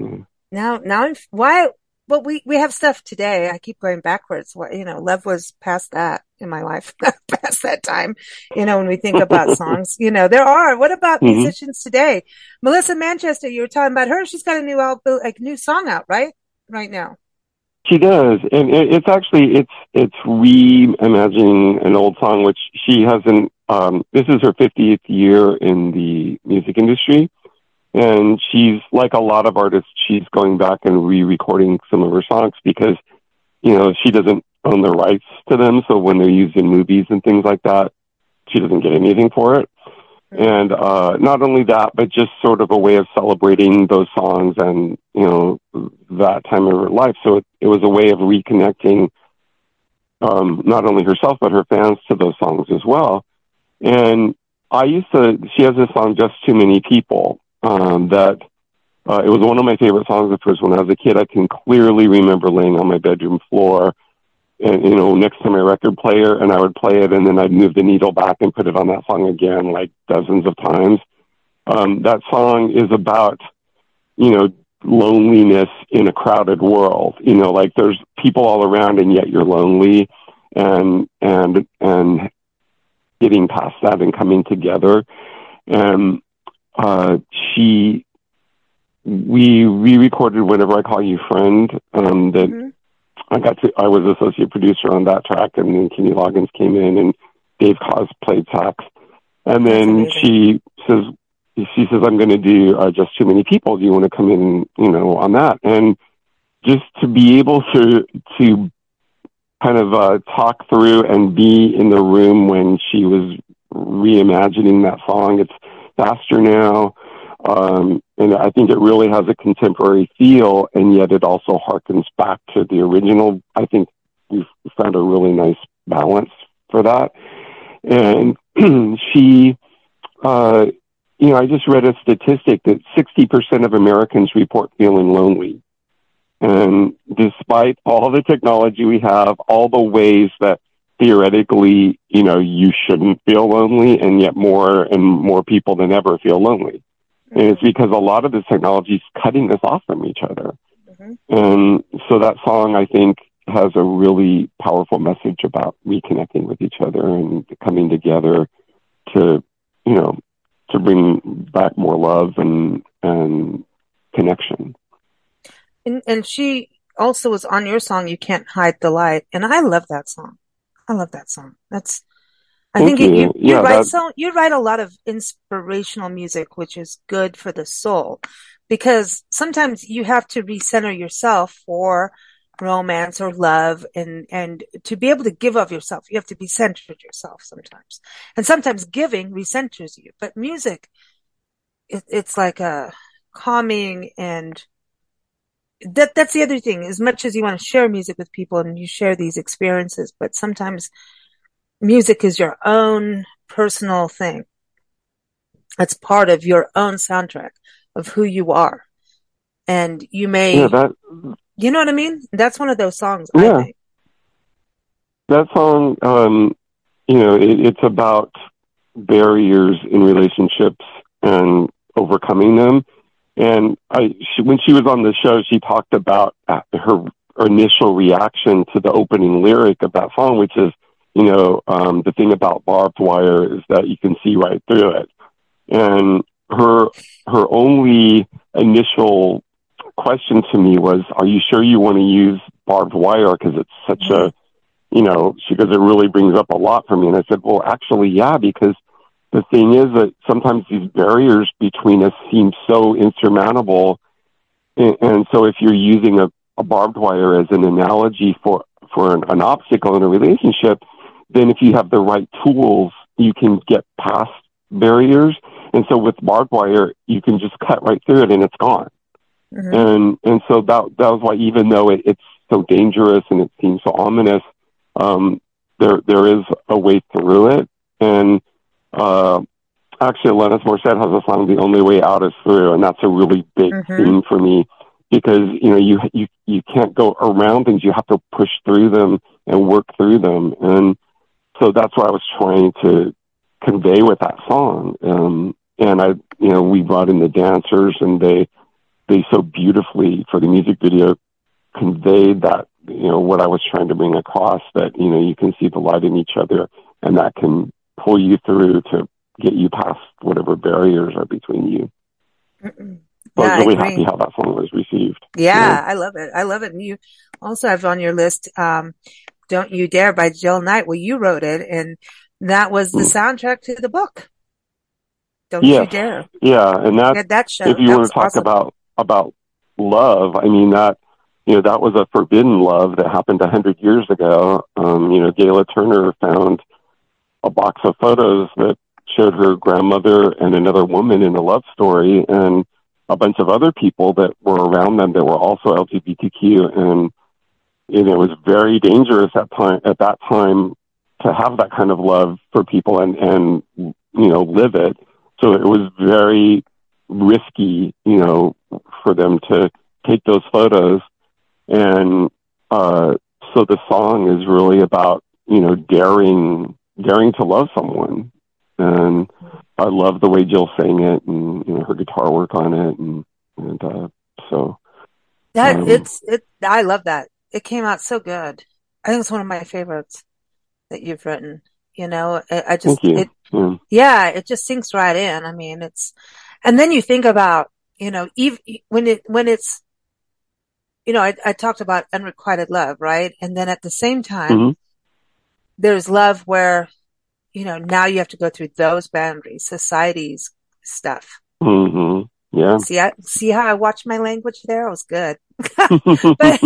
Mm. Now, now, I'm, why? But we we have stuff today. I keep going backwards. What you know, love was past that in my life, past that time. You know, when we think about songs, you know, there are. What about mm-hmm. musicians today? Melissa Manchester, you were talking about her. She's got a new album, like new song out, right? Right now. She does, and it's actually it's it's reimagining an old song, which she hasn't. Um, this is her 50th year in the music industry, and she's like a lot of artists. She's going back and re-recording some of her songs because you know she doesn't own the rights to them, so when they're used in movies and things like that, she doesn't get anything for it. And uh, not only that, but just sort of a way of celebrating those songs and you know that time of her life. So it, it was a way of reconnecting um, not only herself but her fans to those songs as well. And I used to. She has this song, "Just Too Many People," um, that uh, it was one of my favorite songs. Of course, when I was a kid, I can clearly remember laying on my bedroom floor and you know next to my record player and I would play it and then I'd move the needle back and put it on that song again like dozens of times. Um, that song is about you know loneliness in a crowded world. You know, like there's people all around and yet you're lonely and and and getting past that and coming together. And uh, she we re-recorded whenever I call you friend um, that mm-hmm. I got to, I was associate producer on that track, and then Kenny Loggins came in, and Dave Koz played sax, and then she says, she says, I'm going to do uh, just too many people. Do you want to come in, you know, on that? And just to be able to to kind of uh, talk through and be in the room when she was reimagining that song. It's faster now. Um, and I think it really has a contemporary feel, and yet it also harkens back to the original. I think we've found a really nice balance for that. And she, uh, you know, I just read a statistic that 60% of Americans report feeling lonely. And despite all the technology we have, all the ways that theoretically, you know, you shouldn't feel lonely, and yet more and more people than ever feel lonely. And it's because a lot of this technology is cutting us off from each other. Mm-hmm. And so that song, I think, has a really powerful message about reconnecting with each other and coming together to, you know, to bring back more love and, and connection. And, and she also was on your song, You Can't Hide the Light. And I love that song. I love that song. That's, I Thank think you, you, you. yeah, write so you write a lot of inspirational music, which is good for the soul, because sometimes you have to recenter yourself for romance or love and and to be able to give of yourself. You have to be centered yourself sometimes. And sometimes giving recenters you but music it, it's like a calming and that that's the other thing as much as you want to share music with people and you share these experiences but sometimes music is your own personal thing it's part of your own soundtrack of who you are and you may yeah, that, you know what I mean? That's one of those songs. Yeah. That song, um, you know, it, it's about barriers in relationships and overcoming them. And I, she, when she was on the show, she talked about uh, her initial reaction to the opening lyric of that song, which is, you know, um, the thing about barbed wire is that you can see right through it. And her, her only initial question to me was, "Are you sure you want to use barbed wire? Because it's such a, you know." She goes, "It really brings up a lot for me." And I said, "Well, actually, yeah, because the thing is that sometimes these barriers between us seem so insurmountable, and, and so if you're using a, a barbed wire as an analogy for for an, an obstacle in a relationship, then if you have the right tools, you can get past barriers." And so with barbed wire, you can just cut right through it and it's gone. Mm-hmm. And and so that that was why even though it, it's so dangerous and it seems so ominous, um, there there is a way through it. And uh, actually, Alanis Morissette has a song, "The Only Way Out Is Through," and that's a really big mm-hmm. theme for me because you know you you you can't go around things; you have to push through them and work through them. And so that's what I was trying to convey with that song. Um, and I, you know, we brought in the dancers, and they they so beautifully for the music video conveyed that you know what I was trying to bring across that you know you can see the light in each other and that can pull you through to get you past whatever barriers are between you. Mm-mm. Yeah, I was really happy how that song was received. Yeah, yeah, I love it. I love it. And you also have on your list, um, Don't You Dare by Jill Knight. Well, you wrote it and that was the mm. soundtrack to the book. Don't yes. You Dare. Yeah. And that, that show. if you that want to talk awesome. about about love, I mean that you know that was a forbidden love that happened a hundred years ago. Um, you know, Gayla Turner found a box of photos that showed her grandmother and another woman in a love story, and a bunch of other people that were around them that were also LGBTQ, and you know, it was very dangerous at time at that time to have that kind of love for people and and you know live it. So it was very risky, you know, for them to take those photos. And uh, so the song is really about, you know, daring, daring to love someone. And I love the way Jill sang it and, you know, her guitar work on it. And, and, uh, so. That, um, it's, it, I love that. It came out so good. I think it's one of my favorites that you've written. You know, I, I just, it, yeah. yeah, it just sinks right in. I mean, it's, and then you think about, you know, even when it, when it's, you know, I, I talked about unrequited love, right? And then at the same time, mm-hmm. There's love where, you know, now you have to go through those boundaries, society's stuff. Mm-hmm. Yeah. See, I, see how I watched my language there? It was good. but,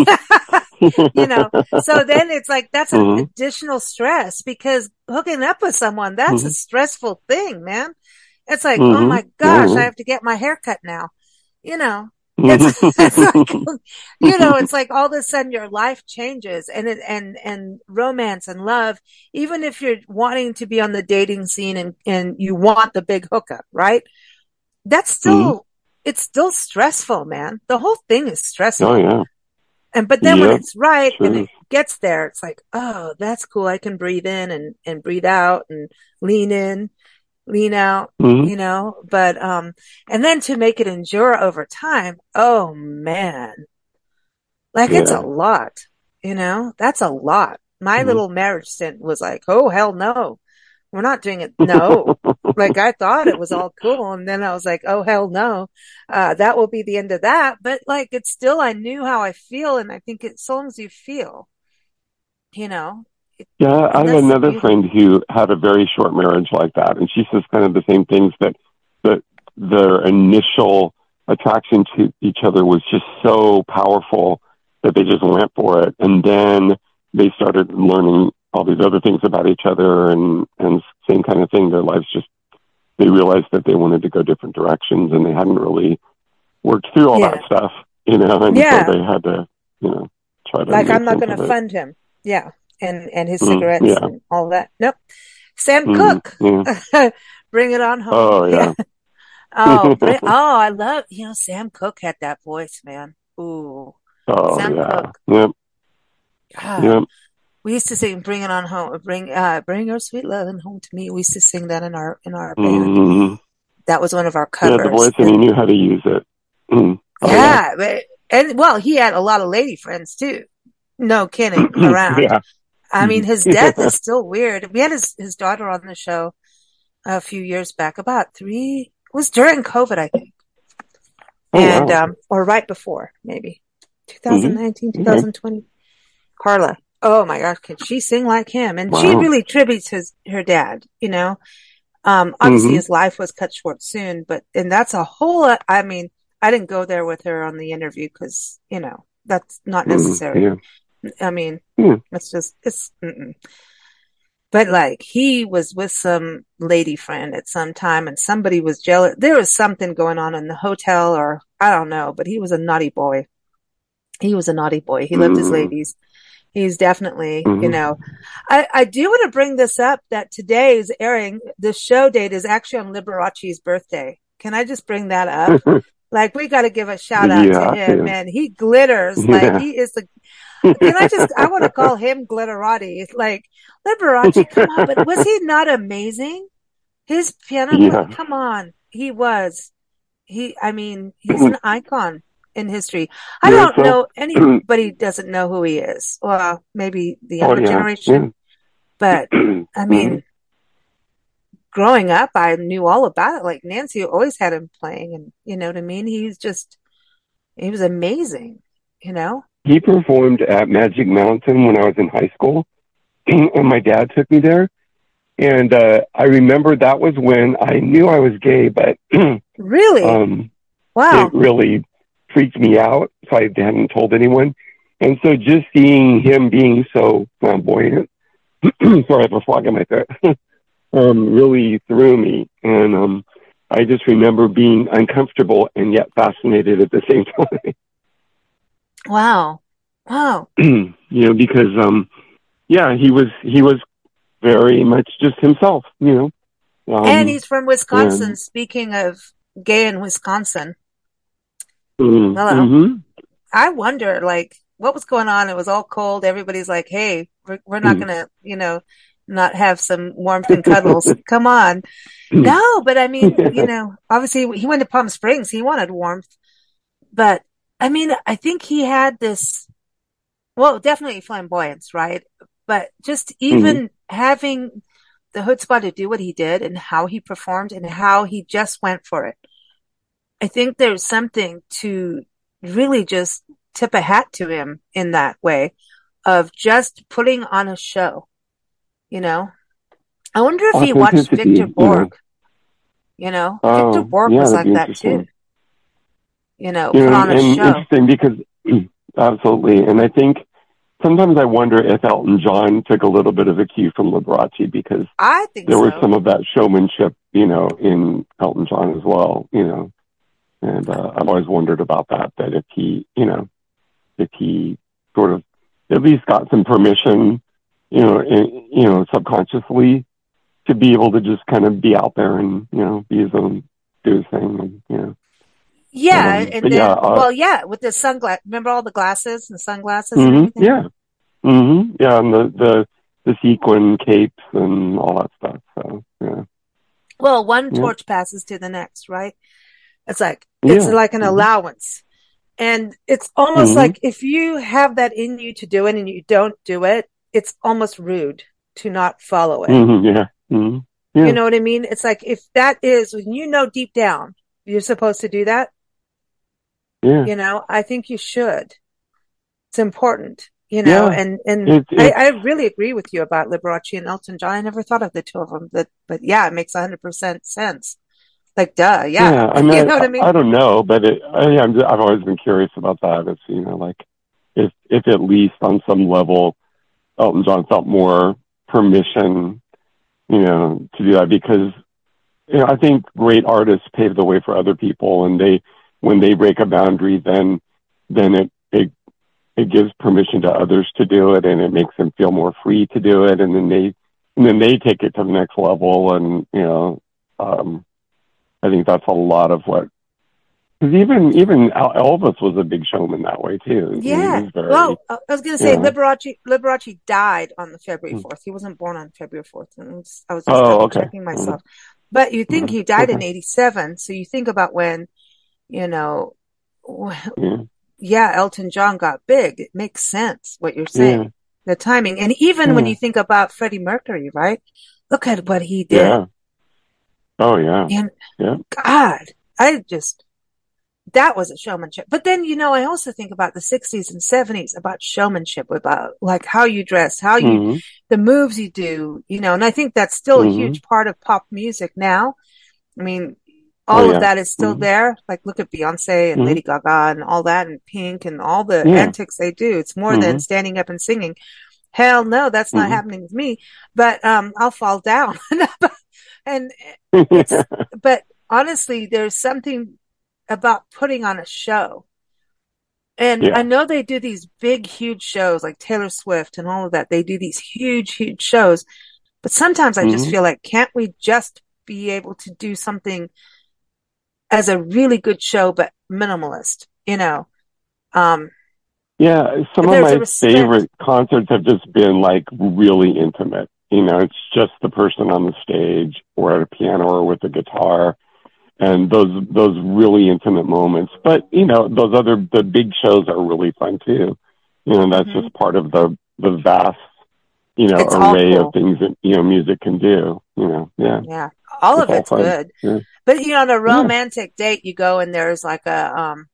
you know, so then it's like, that's an mm-hmm. additional stress because hooking up with someone, that's mm-hmm. a stressful thing, man. It's like, oh mm-hmm. oh my gosh, mm-hmm. I have to get my hair cut now. You know, it's, it's like, you know, it's like all of a sudden your life changes and it, and, and romance and love, even if you're wanting to be on the dating scene and, and you want the big hookup, right? That's still, mm-hmm. it's still stressful, man. The whole thing is stressful. Oh, yeah. And, but then when it's right sure. and it gets there, it's like, oh, that's cool. I can breathe in and, and breathe out and lean in lean out, mm-hmm. you know, but, um, and then to make it endure over time. Oh man. Like yeah. it's a lot, you know, that's a lot. My mm-hmm. little marriage stint was like, oh hell no. We're not doing it. No. like I thought it was all cool. And then I was like, oh hell no. Uh, that will be the end of that. But like it's still, I knew how I feel. And I think as long as you feel, you know, yeah, I have another friend who had a very short marriage like that, and she says kind of the same things that that their initial attraction to each other was just so powerful that they just went for it. And then they started learning all these other things about each other and, and same kind of thing. Their lives just, they realized that they wanted to go different directions and they hadn't really worked through all Yeah. that stuff, you know, and Yeah. so they had to, you know, try to like I'm not going to fund him. Yeah, and and his Mm, cigarettes yeah. and all that. Nope. Sam Mm, Cooke, yeah. bring it on home. Oh, yeah. Oh, bring, oh, I love you know Sam Cooke had that voice, man. Ooh, Oh, Sam yeah. Cooke. Yep. God. Yep. We used to sing "Bring It On Home," bring uh, bring your sweet loving home to me. We used to sing that in our in our band. Mhm. That was one of our covers. the voice and he knew how to use it. Mm. Oh, yeah, but, and well, he had a lot of lady friends too. No kidding around. yeah. I mean, his death is still weird. We had his, his daughter on the show a few years back, about three, it was during COVID, I think. Oh, and, wow. um, or right before, maybe 2019, Mhm. 2020. Carla. Oh my gosh, can she sing like him? And she really tributes his, her dad, you know? Um, obviously Mhm. his life was cut short soon, but, and that's a whole, I mean, I didn't go there with her on the interview because, you know, that's not Mm, necessary. yeah. I mean, Hmm. it's just it's. Mm-mm. But like he was with some lady friend at some time, and somebody was jealous. There was something going on in the hotel, or I don't know. But he was a naughty boy. He was a naughty boy. He loved his Mm. ladies. He's definitely, you Mhm. know. I I do want to bring this up that today's airing. The show date is actually on Liberace's birthday. Can I just bring that up? Like we got to give a shout out Yeah, to him, yeah. man. He glitters Yeah. like he is the. Can I just? I want to call him Glitterati. It's like Liberace. Come on, but was he not amazing? His piano. Yeah. Come on, he was. He. I mean, he's an icon in history. I Yeah, don't so- know anybody doesn't know who he is. Well, maybe the Oh, younger yeah. generation, but. I mm-hmm. mean, growing up, I knew all about it. Like Nancy always had him playing, and you know what I mean. He's just, he was amazing. You know. He performed at Magic Mountain when I was in high school, and my dad took me there. And uh, I remember that was when I knew I was gay, but Really? um, wow. it really freaked me out. So I hadn't told anyone. And so just seeing him being so flamboyant, sorry, I have a frog in my throat, um, really threw me. And um, I just remember being uncomfortable and yet fascinated at the same time. Wow. Wow. you know, because um, yeah, he was he was very much just himself. You know, um, and he's from Wisconsin. yeah. Speaking of gay in Wisconsin, mm, Hello. mhm. I wonder, like, what was going on? It was all cold. Everybody's like, "Hey, we're, we're not Mm. gonna, you know, not have some warmth and cuddles. Come on." No, but I mean, you know, obviously he went to Palm Springs. He wanted warmth, but I mean, I think he had this. Well, definitely flamboyance, right? But just even having the chutzpah to do what he did and how he performed and how he just went for it. I think there's something to really just tip a hat to him in that way of just putting on a show. You know, I wonder if he watched Victor Borge. You know, Oh, Victor Borge yeah, was like that too. You know, you put know, on a and show. interesting because absolutely, and I think sometimes I wonder if Elton John took a little bit of a cue from Liberace because I think there so. was some of that showmanship, you know, in Elton John as well, you know. And uh, I've always wondered about that, that if he, you know, if he sort of at least got some permission, you know, in, you know, subconsciously to be able to just kind of be out there and, you know, be his own, do his thing, and, you know. Yeah, Um, and then, yeah, uh, well, yeah, with the sunglass. Remember all the glasses and sunglasses and hmm everything? Yeah. hmm Yeah, and the, the, the sequin capes and all that stuff. So, yeah. Well, one Yeah. torch passes to the next, right? It's like it's Yeah. like an Mhm. allowance. And it's almost Mhm. like if you have that in you to do it and you don't do it, it's almost rude to not follow it. hmm Yeah. hmm Yeah. You know what I mean? It's like if that is when you know deep down you're supposed to do that, Yeah. you know, I think you should. It's important, you know, Yeah. and, and It's, I, I really agree with you about Liberace and Elton John. I never thought of the two of them, but, but yeah, it makes a hundred percent sense. Like, duh, yeah. yeah. I mean, you know what I mean? I, don't know, but it, I, I'm, I've always been curious about that. It's, you know, like if, if at least on some level, Elton John felt more permission, you know, to do that because, you know, I think great artists pave the way for other people and they, when they break a boundary, then, then it, it, it gives permission to others to do it and it makes them feel more free to do it. And then they, and then they take it to the next level. And, you know, um, I think that's a lot of what because even even Elvis was a big showman that way too. Yeah. Very, well, I was going to say Liberace Liberace died on the February hmm. fourth. He wasn't born on February fourth. I was, I was just oh, okay. checking hmm. myself. Mm-hmm. But you think mm-hmm. he died in eighty seven, so you think about when, you know, yeah. yeah. Elton John got big. It makes sense what you're saying. Yeah. The timing, and even when you think about Freddie Mercury, right? Look at what he did. Yeah. Oh yeah. And yeah. God, I just that was a showmanship. But then, you know, I also think about the 60s and 70s about showmanship, about like how you dress, how you, mm-hmm. the moves you do, you know, and I think that's still mm-hmm. a huge part of pop music now. I mean, all oh, yeah. of that is still mm-hmm. there. Like look at Beyonce and mm-hmm. Lady Gaga and all that and Pink and all the yeah. antics they do. It's more than mm-hmm. standing up and singing. Hell no, that's not mm-hmm. happening with me, but, um, I'll fall down. and it's, but honestly, there's something about putting on a show. And yeah. I know they do these big, huge shows like Taylor Swift and all of that. They do these huge, huge shows. But sometimes I mm-hmm. just feel like, can't we just be able to do something as a really good show, but minimalist, you know? Um, yeah, some of my favorite concerts have just been like really intimate. You know, it's just the person on the stage or at a piano or with a guitar and those those really intimate moments. But you know, those other the big shows are really fun too. You know, that's mm-hmm. just part of the the vast you know it's array of things that you know music can do. You know, yeah, yeah, all it's of it's all good. Yeah. But you know, on a romantic yeah. date, you go and there's like a um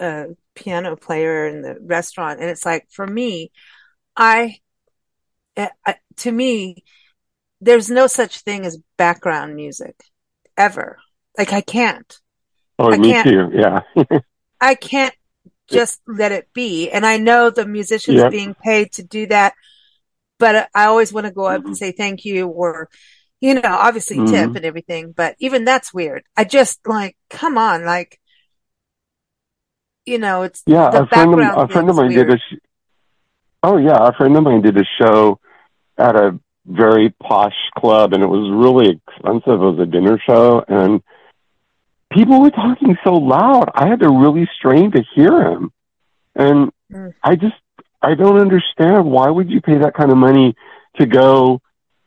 a piano player in the restaurant, and it's like for me, I, I to me, there's no such thing as background music ever like I can't. Oh, I me can't, too. Yeah. I can't just let it be. And I know the musicians yep. being paid to do that, but I always want to go up and say thank you or, you know, obviously mm-hmm. tip and everything, but even that's weird. I just like, come on, like, you know, it's yeah. a friend of, a friend of mine weird. did a. Sh- oh yeah, a friend of mine did a show at a very posh club, and it was really expensive. It was a dinner show, and people were talking so loud. I had to really strain to hear him. And mm. I just, I don't understand. Why would you pay that kind of money to go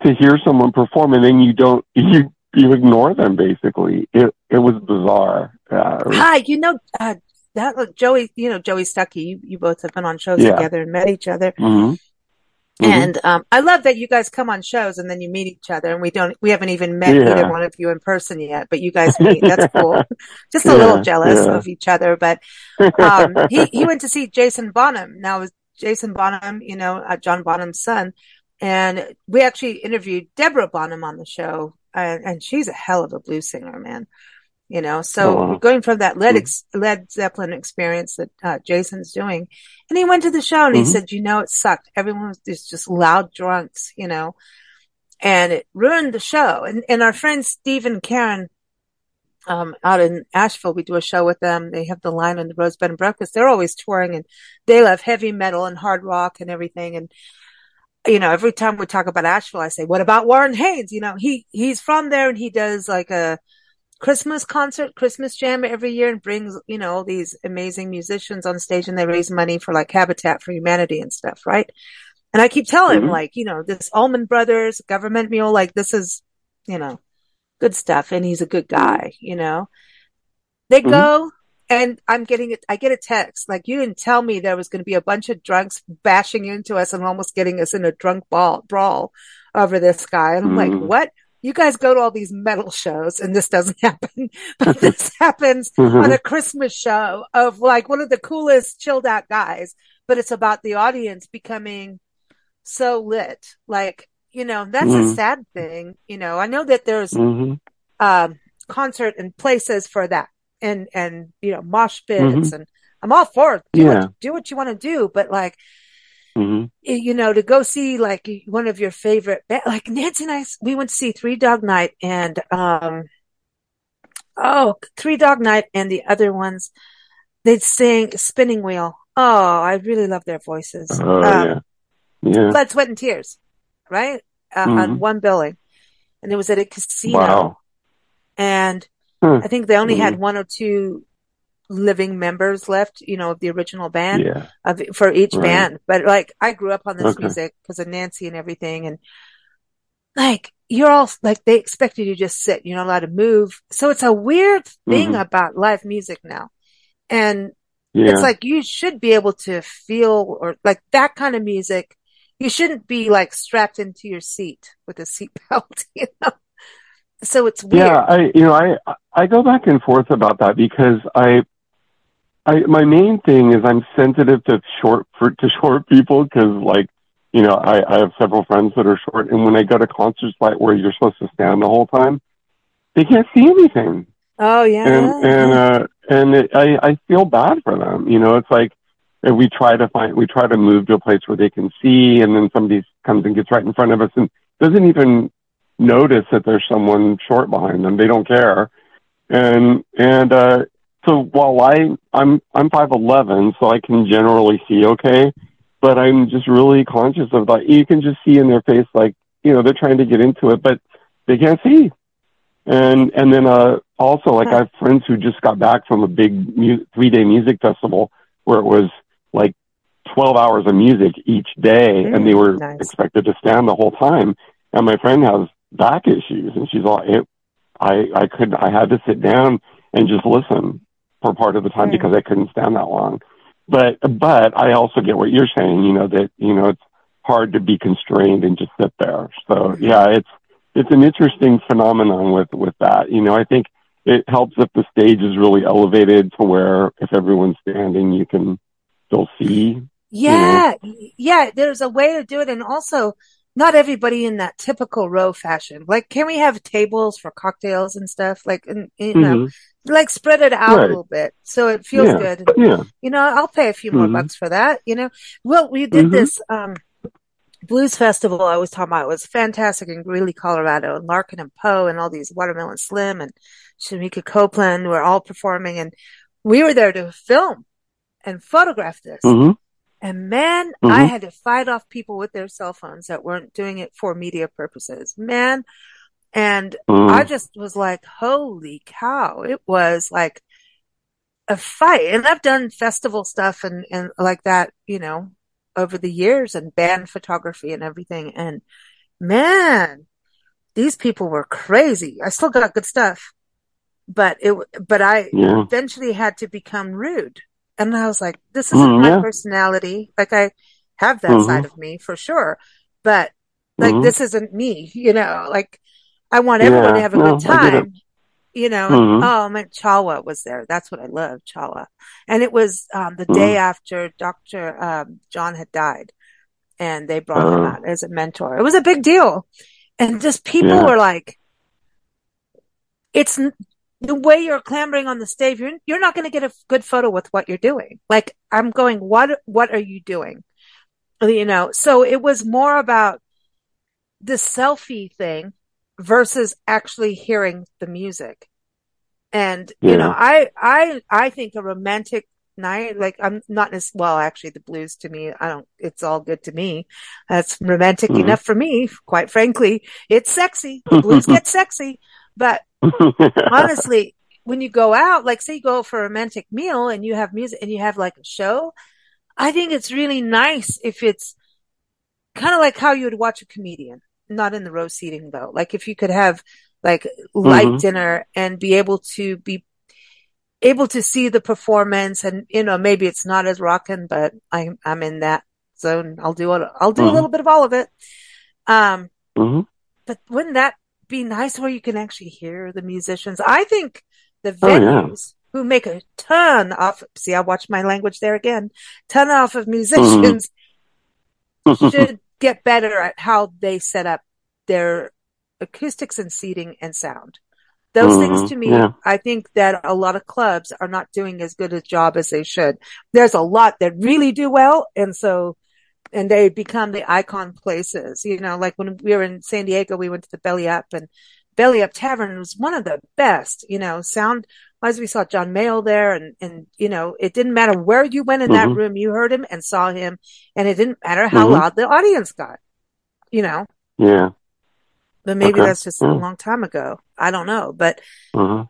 to hear someone perform and then you don't, you, you ignore them basically. It, it was bizarre. Was, Hi, you know, uh, that Joey, you know, Joey Stuckey, you, you both have been on shows yeah. together and met each other. Mm-hmm. Mm-hmm. And um, I love that you guys come on shows and then you meet each other, and we don't, we haven't even met yeah. either one of you in person yet, but you guys meet. That's cool. Just a yeah, little jealous yeah. of each other, but um, he he went to see Jason Bonham. Now, Jason Bonham, you know, uh, John Bonham's son, and we actually interviewed Deborah Bonham on the show, and, and she's a hell of a blues singer, man you know so oh, wow. going from that led, hmm. ex- led zeppelin experience that uh, jason's doing and he went to the show and mm-hmm. he said you know it sucked everyone was just, just loud drunks you know and it ruined the show and, and our friend steve and karen um, out in Asheville, we do a show with them. They have the line on the Rosebud and Breakfast. They're always touring and they love heavy metal and hard rock and everything. And, you know, every time we talk about Asheville, I say, what about Warren Haynes? You know, he, he's from there and he does like a, Christmas concert, Christmas jam every year and brings, you know, all these amazing musicians on stage and they raise money for like Habitat for Humanity and stuff, right? And I keep telling mm-hmm. him like, you know, this Allman Brothers Gov't Mule, like this is, you know, good stuff. And he's a good guy, you know, they mm-hmm. go and I'm getting it. I get a text like you didn't tell me there was going to be a bunch of drunks bashing into us and almost getting us in a drunk ball, brawl over this guy. And I'm mm-hmm. like, what? you guys go to all these metal shows and this doesn't happen, but this happens mm-hmm. on a Christmas show of like one of the coolest chilled out guys, but it's about the audience becoming so lit. Like, you know, that's mm-hmm. a sad thing. You know, I know that there's, mm-hmm. um, concert and places for that and, and, you know, mosh pits mm-hmm. and I'm all for do, Yeah. what, do what you want to do, but like, hmm you know, to go see like one of your favorite, ba- like Nancy and I, we went to see Three Dog Night and, um, oh, Three Dog Night and the other ones, they'd sing Spinning Wheel. Oh, I really love their voices. Oh Um, yeah. Yeah. Blood, Sweat and Tears, right? Uh, on Mhm. one billing. And it was at a casino. Wow. And Huh. I think they only had Mhm. one or two living members left, you know, of the original band Yeah. of for each Right. band. But like, I grew up on this Okay. music because of Nancy and everything. And like, you're all like, they expect you to just sit. You're not allowed to move. So it's a weird thing Mhm. about live music now. And Yeah. it's like you should be able to feel or like that kind of music. You shouldn't be like strapped into your seat with a seatbelt, you know? So it's weird. Yeah, I you know I I go back and forth about that because I I my main thing is I'm sensitive to short for to short people because like you know I I have several friends that are short and when I go to concerts like where you're supposed to stand the whole time they can't see anything Oh yeah. and and uh and it, I I feel bad for them you know it's like and we try to find we try to move to a place where they can see and then somebody comes and gets right in front of us and doesn't even notice that there's someone short behind them. They don't care. And and uh so while i i'm i'm five eleven so i can generally see okay but i'm just really conscious of that. You can just see in their face like you know they're trying to get into it but they can't see. And and then uh also like i have friends who just got back from a big mu- three day music festival where it was like 12 hours of music each day and they Mm, were nice. expected to stand the whole time. And my friend has back issues and she's all it i i could i had to sit down and just listen for part of the time Mm. because i couldn't stand that long. But but i also get what you're saying you know that you know it's hard to be constrained and just sit there. So yeah it's it's an interesting phenomenon with with that. You know i think it helps if the stage is really elevated to where if everyone's standing you can still see Yeah, yeah, there's a way to do it. And also, not everybody in that typical row fashion. Like, can we have tables for cocktails and stuff? Like, and, you know, Mhm. like spread it out a little bit so it feels Yeah. good. yeah You know, I'll pay a few more Mhm. bucks for that, you know. Well, we did Mhm. this, um, blues festival I was talking about. It was fantastic in Greeley, Colorado, and Larkin and Poe and all these Watermelon Slim and Shemekia Copeland were all performing and we were there to film and photograph this. hmm And man, I Mhm. had to fight off people with their cell phones that weren't doing it for media purposes. Man. And Mm-hmm. I just was like, holy cow. It was like a fight. And I've done festival stuff and, and like that, you know, over the years and band photography and everything. And man, these people were crazy. I still got good stuff, but it, but I yeah eventually had to become rude. And I was like, this isn't Mm, my personality. Like I have that Mhm. side of me for sure, but like Mhm. this isn't me, you know, like I want everyone to have a no, good I get it. time. You know, Mhm. oh my Cha Wa was there. That's what I love, Cha Wa. And it was um the day after Dr. Um, John had died and they brought him Oh. out as a mentor. It was a big deal. And just people Yeah. were like, it's the way you're clambering on the stage. You're, you're not going to get a good photo with what you're doing. Like I'm going, what, what are you doing? You know, so it was more about the selfie thing versus actually hearing the music. And, you know, I, I, I think a romantic night, like I'm not as well, actually the blues to me, I don't, it's all good to me. That's romantic Mhm. enough for me, quite frankly. It's sexy. The blues get sexy, but honestly, when you go out, like say you go for a romantic meal and you have music and you have like a show, I think it's really nice if it's kind of like how you would watch a comedian, not in the row seating though. Like if you could have like light Mhm. dinner and be able to be able to see the performance and, you know, maybe it's not as rocking, but I'm, I'm in that zone. I'll do it. I'll do a Mhm. little bit of all of it. Um, hmm but wouldn't that be nice where you can actually hear the musicians? I think the Oh, yeah. venues who make a ton off, see, I watched my language there again, ton off of musicians should get better at how they set up their acoustics and seating and sound. Those mm-hmm. things to me, yeah. I think that a lot of clubs are not doing as good a job as they should. There's a lot that really do well. And so, and they become the icon places, you know, like when we were in San Diego, we went to the Belly Up and Belly Up Tavern was one of the best, you know, sound wise. We saw John Mayall there and, and, you know, it didn't matter where you went in mm-hmm. that room, you heard him and saw him and it didn't matter how mm-hmm. loud the audience got, you know? Yeah. But maybe okay. that's just mm. a long time ago. I don't know. But mm-hmm.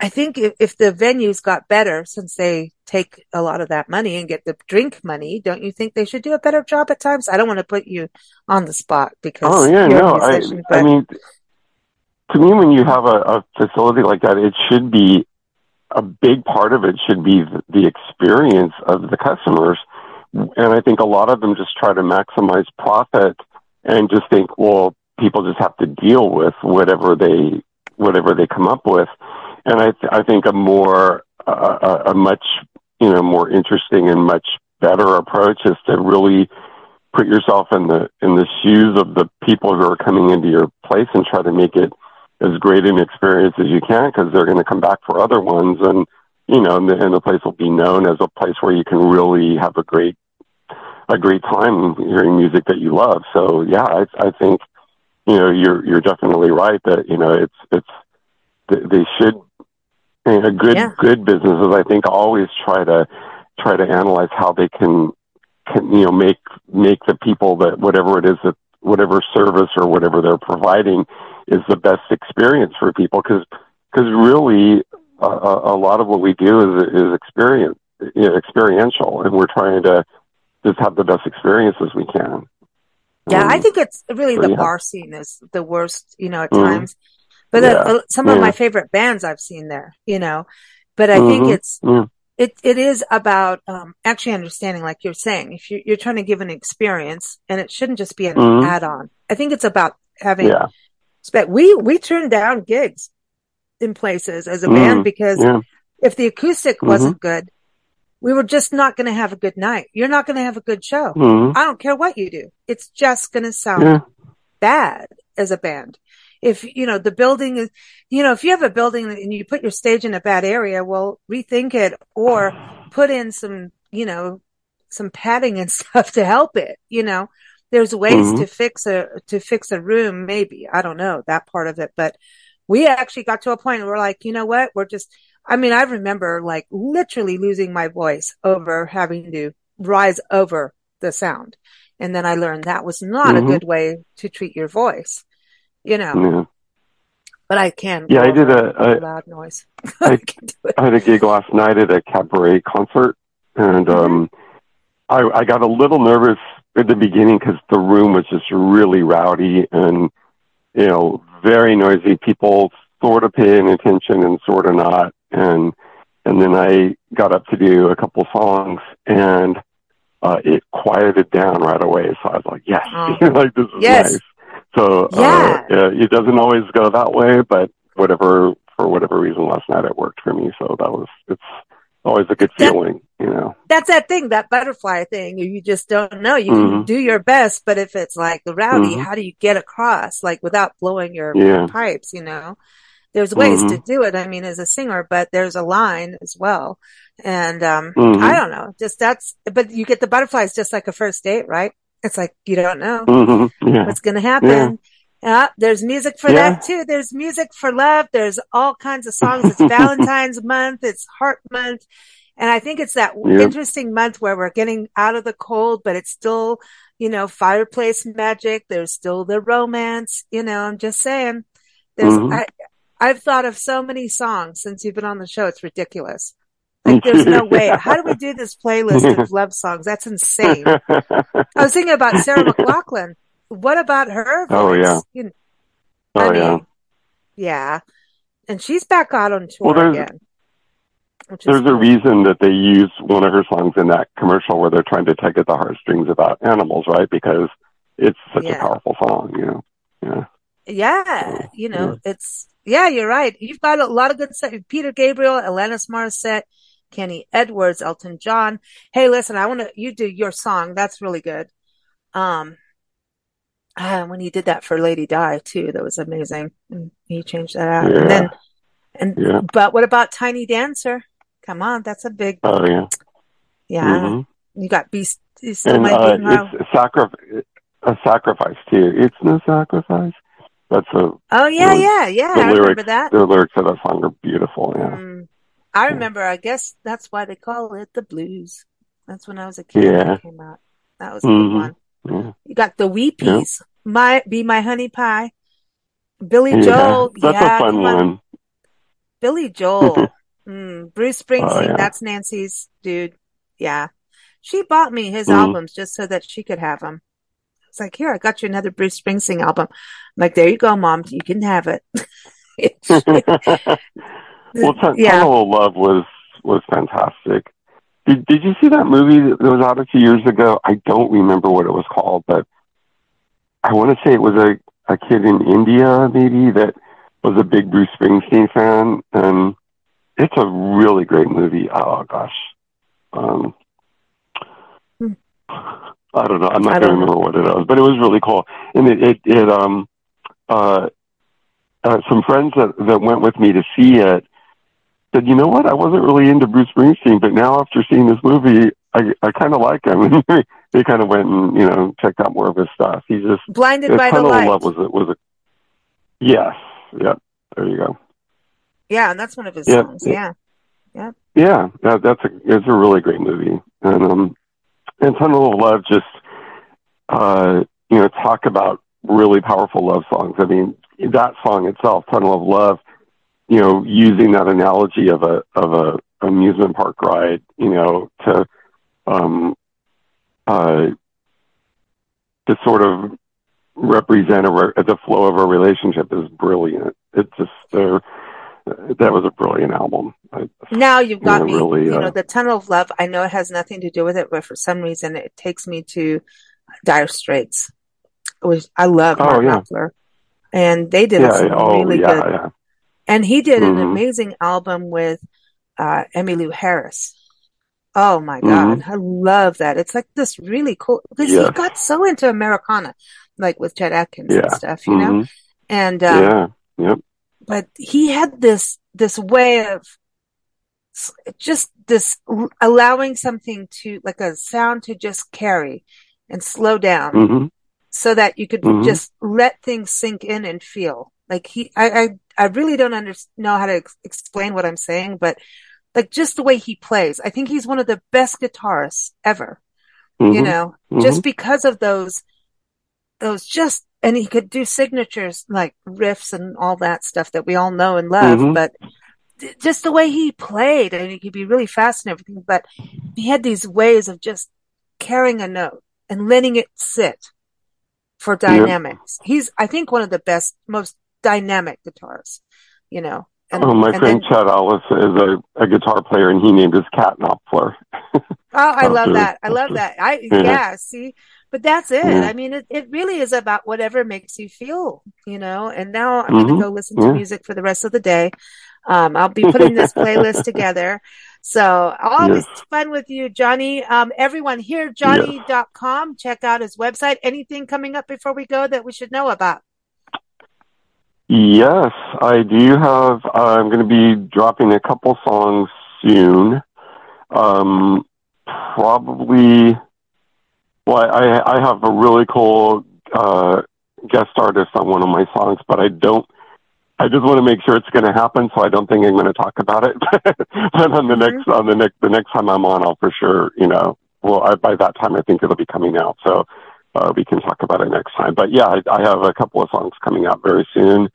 I think if, if the venues got better since they take a lot of that money and get the drink money, don't you think they should do a better job at times? I don't want to put you on the spot because oh yeah, no, I, but... I mean, to me, when you have a, a facility like that, it should be a big part of it should be the, the experience of the customers. And I think a lot of them just try to maximize profit and just think, well, people just have to deal with whatever they whatever they come up with. And I th- I think a more uh, a much you know more interesting and much better approach is to really put yourself in the in the shoes of the people who are coming into your place and try to make it as great an experience as you can because they're going to come back for other ones and you know and the, and the place will be known as a place where you can really have a great a great time hearing music that you love so yeah i i think you know, you're you're definitely right that you know it's it's they should. You know, good yeah. good businesses, I think, always try to try to analyze how they can, can you know make make the people that whatever it is that whatever service or whatever they're providing is the best experience for people because because really a, a lot of what we do is is experience you know, experiential and we're trying to just have the best experiences we can yeah, um, I think it's really the yeah. bar scene is the worst, you know, at mm-hmm. times. But yeah. uh, some yeah. of my favorite bands I've seen there, you know, but I mm-hmm. think it's, it, it is about, um, actually understanding, like you're saying, if you're, you're trying to give an experience and it shouldn't just be an mm-hmm. add on. I think it's about having, yeah. we, we turned down gigs in places as a band mm-hmm. because if the acoustic mm-hmm. wasn't good, we were just not going to have a good night. You're not going to have a good show. Mm-hmm. I don't care what you do. It's just going to sound yeah. bad as a band. If, you know, the building is, you know, if you have a building and you put your stage in a bad area, well, rethink it or put in some, you know, some padding and stuff to help it, you know. There's ways mm-hmm. to fix a, to fix a room, maybe. I don't know that part of it, but we actually got to a point where we're like, you know what? We're just, I mean, I remember like literally losing my voice over having to rise over the sound. And then I learned that was not mm-hmm. a good way to treat your voice, you know. Yeah. But I can. Yeah, I did a, a loud noise. I, I, had a gig last night at a cabaret concert, and mm-hmm. um, I, I got a little nervous at the beginning because the room was just really rowdy and you know very noisy. People sort of paying attention and sort of not and and then I got up to do a couple songs and uh, it quieted down right away. So I was like, yes, oh. like this is yes. nice. So uh, yeah. uh, it doesn't always go that way, but whatever for whatever reason last night it worked for me. So that was it's always a good feeling, that, you know. That's that thing, that butterfly thing. You just don't know. You mm-hmm. can do your best, but if it's like rowdy, mm-hmm. how do you get across like without blowing your yeah. pipes, you know? there's ways mm-hmm. to do it. I mean, as a singer, but there's a line as well. And, um, mm-hmm. I don't know, just that's, but you get the butterflies just like a first date, right? It's like, you don't know mm-hmm. yeah. what's going to happen. Yeah. yeah. there's music for yeah. that too. There's music for love. There's all kinds of songs. It's Valentine's month. It's heart month. And I think it's that interesting month where we're getting out of the cold, but it's still, you know, fireplace magic. There's still the romance, you know, I'm just saying there's, mm-hmm. I, I've thought of so many songs since you've been on the show. It's ridiculous. Like there's no way. How do we do this playlist of love songs? That's insane. I was thinking about Sarah McLachlan. What about her? Voice? Oh yeah. You know, oh I mean, yeah. Yeah. And she's back out on tour well, again. There's cool. a reason that they use one of her songs in that commercial where they're trying to tug at the heartstrings about animals, right? Because it's such yeah. a powerful song, you know. Yeah. Yeah, you know, yeah. it's yeah, you're right. You've got a lot of good stuff. Peter Gabriel, Alanis Morissette, Kenny Edwards, Elton John. Hey, listen, I want to, you do your song. That's really good. Um, uh, when he did that for Lady Di too, that was amazing. And he changed that out. Yeah. And then, and yeah. but what about Tiny Dancer? Come on, that's a big. Oh yeah. Yeah, mm-hmm. you got Beast. And uh, it's a, sacri- a sacrifice too. It's no sacrifice. That's a. Oh yeah, yeah, yeah. I lyrics, remember that. The lyrics of that song are beautiful. Yeah. Mm. I remember. I guess that's why they call it the blues. That's when I was a kid. Yeah. Came out. That was a mm-hmm. good one. Yeah. You got the Wee Peas. Yeah. My be my honey pie. Billy yeah. Joel. That's yeah, a fun one. Billy Joel. mm. Bruce Springsteen. Oh, that's Nancy's dude. Yeah. She bought me his mm. albums just so that she could have them. It's like, here, I got you another Bruce Springsteen album. I'm like, there you go, mom. You can have it. well, T- yeah. Tunnel of Love was was fantastic. Did Did you see that movie that was out a few years ago? I don't remember what it was called, but I want to say it was a a kid in India maybe that was a big Bruce Springsteen fan, and it's a really great movie. Oh gosh, um, hmm. I don't know. I'm not going to remember what it was, but it was really cool, and it it, it um uh, uh some friends that that went with me to see it said, you know what? I wasn't really into Bruce Springsteen, but now after seeing this movie, I I kind of like him. they kind of went and you know checked out more of his stuff. He's just blinded by the light. Love was it, was a yes, yeah. There you go. Yeah, and that's one of his songs. Yeah, yeah, yeah. That, that's a it's a really great movie, and um, and Tunnel of Love just uh, you know talk about really powerful love songs. I mean, that song itself, Tunnel of Love you know, using that analogy of a of a amusement park ride, you know, to um, uh, to sort of represent a re- the flow of a relationship is brilliant. It just uh, that was a brilliant album. I, now you've got you know, me. Really, you uh, know, the Tunnel of Love. I know it has nothing to do with it, but for some reason, it takes me to Dire Straits. Which I love oh, Mark yeah. Knopfler, and they did yeah, some oh, really yeah, good. And he did mm-hmm. an amazing album with uh, Emmylou Harris. Oh my God. Mm-hmm. I love that. It's like this really cool because yeah. he got so into Americana, like with Chet Atkins yeah. and stuff, you mm-hmm. know? And, um, yeah. Yep. but he had this, this way of just this allowing something to, like a sound to just carry and slow down mm-hmm. so that you could mm-hmm. just let things sink in and feel. Like he, I, I, I really don't under, know how to ex- explain what I'm saying, but like just the way he plays, I think he's one of the best guitarists ever. Mm-hmm. You know, mm-hmm. just because of those, those just, and he could do signatures like riffs and all that stuff that we all know and love, mm-hmm. but just the way he played and he could be really fast and everything, but he had these ways of just carrying a note and letting it sit for dynamics. He's, I think, one of the best, most dynamic guitars, you know. And, oh, my friend then, Chad Ellis is a, a guitar player, and he named his cat Knopfler. oh, I love that. I love that. I yeah. yeah see, but that's it. Yeah. I mean, it, it really is about whatever makes you feel, you know. And now I'm mm-hmm. going to go listen to yeah. music for the rest of the day. Um, I'll be putting this playlist together. So always yes. fun with you, Johnny. Um, everyone hearjohnny.com. Check out his website. Anything coming up before we go that we should know about? Yes, I do have. I'm going to be dropping a couple songs soon. Um, probably. Well, I, I have a really cool uh, guest artist on one of my songs, but I don't. I just want to make sure it's going to happen, so I don't think I'm going to talk about it. but on the mm-hmm. next on the next the next time I'm on, I'll for sure. You know, well, I, by that time I think it'll be coming out, so uh, we can talk about it next time. But yeah, I, I have a couple of songs coming out very soon.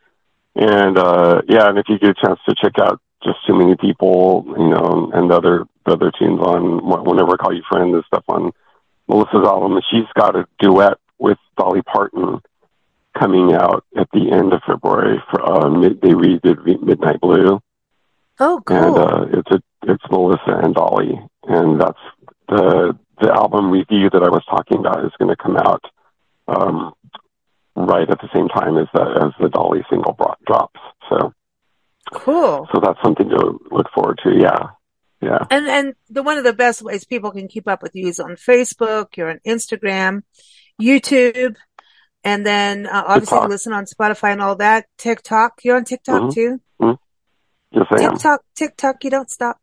And uh, yeah, and if you get a chance to check out just too many people, you know, and the other the other tunes on whenever I call you friend and stuff on Melissa's album, she's got a duet with Dolly Parton coming out at the end of February. For uh, mid, they redid Midnight Blue. Oh, cool! And uh, it's a it's Melissa and Dolly, and that's the the album review that I was talking about is going to come out um, right at the same time as the as the Dolly single bro- drops. So cool. So that's something to look forward to. Yeah. Yeah. And and the one of the best ways people can keep up with you is on Facebook, you're on Instagram, YouTube, And then uh, obviously listen on Spotify and all that. TikTok. You're on TikTok Mhm. too? Yes, I am. TikTok, TikTok, you don't stop.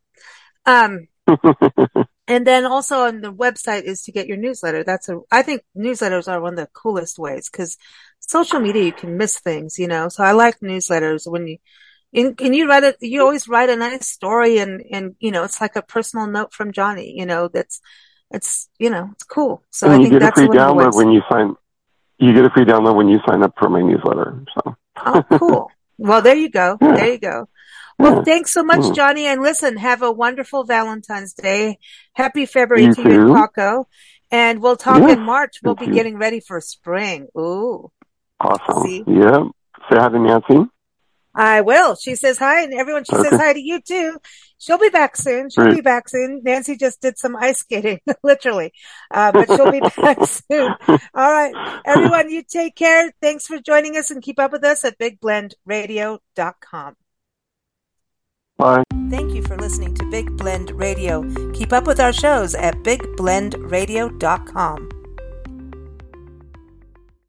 Um, and then also on the website is to get your newsletter. That's a, I think newsletters are one of the coolest ways because social media, you can miss things, you know? So I like newsletters when you, and, and you write it, you always write a nice story and, and, you know, it's like a personal note from Johnny, you know, that's, it's, you know, it's cool. So I and you think get a that's free one of the download when you sign. You get a free download when you sign up for my newsletter. So Oh, cool. Well, there you go. Yeah. There you go. Well, thanks so much, Mm. Johnny. And listen, have a wonderful Valentine's Day. Happy February You to you and. Paco. And we'll talk Yeah, in March. We'll be you. getting ready for spring. Ooh, awesome. See? Yeah. Say hi to Nancy. I will. She says hi, and everyone, she says hi to you too. She'll be back soon. She'll Great. be back soon. Nancy just did some ice skating, literally. Uh, but she'll be back soon. All right. Everyone, you take care. Thanks for joining us and keep up with us at bigblendradio.com. Bye. Thank you for listening to Big Blend Radio. Keep up with our shows at bigblendradio.com.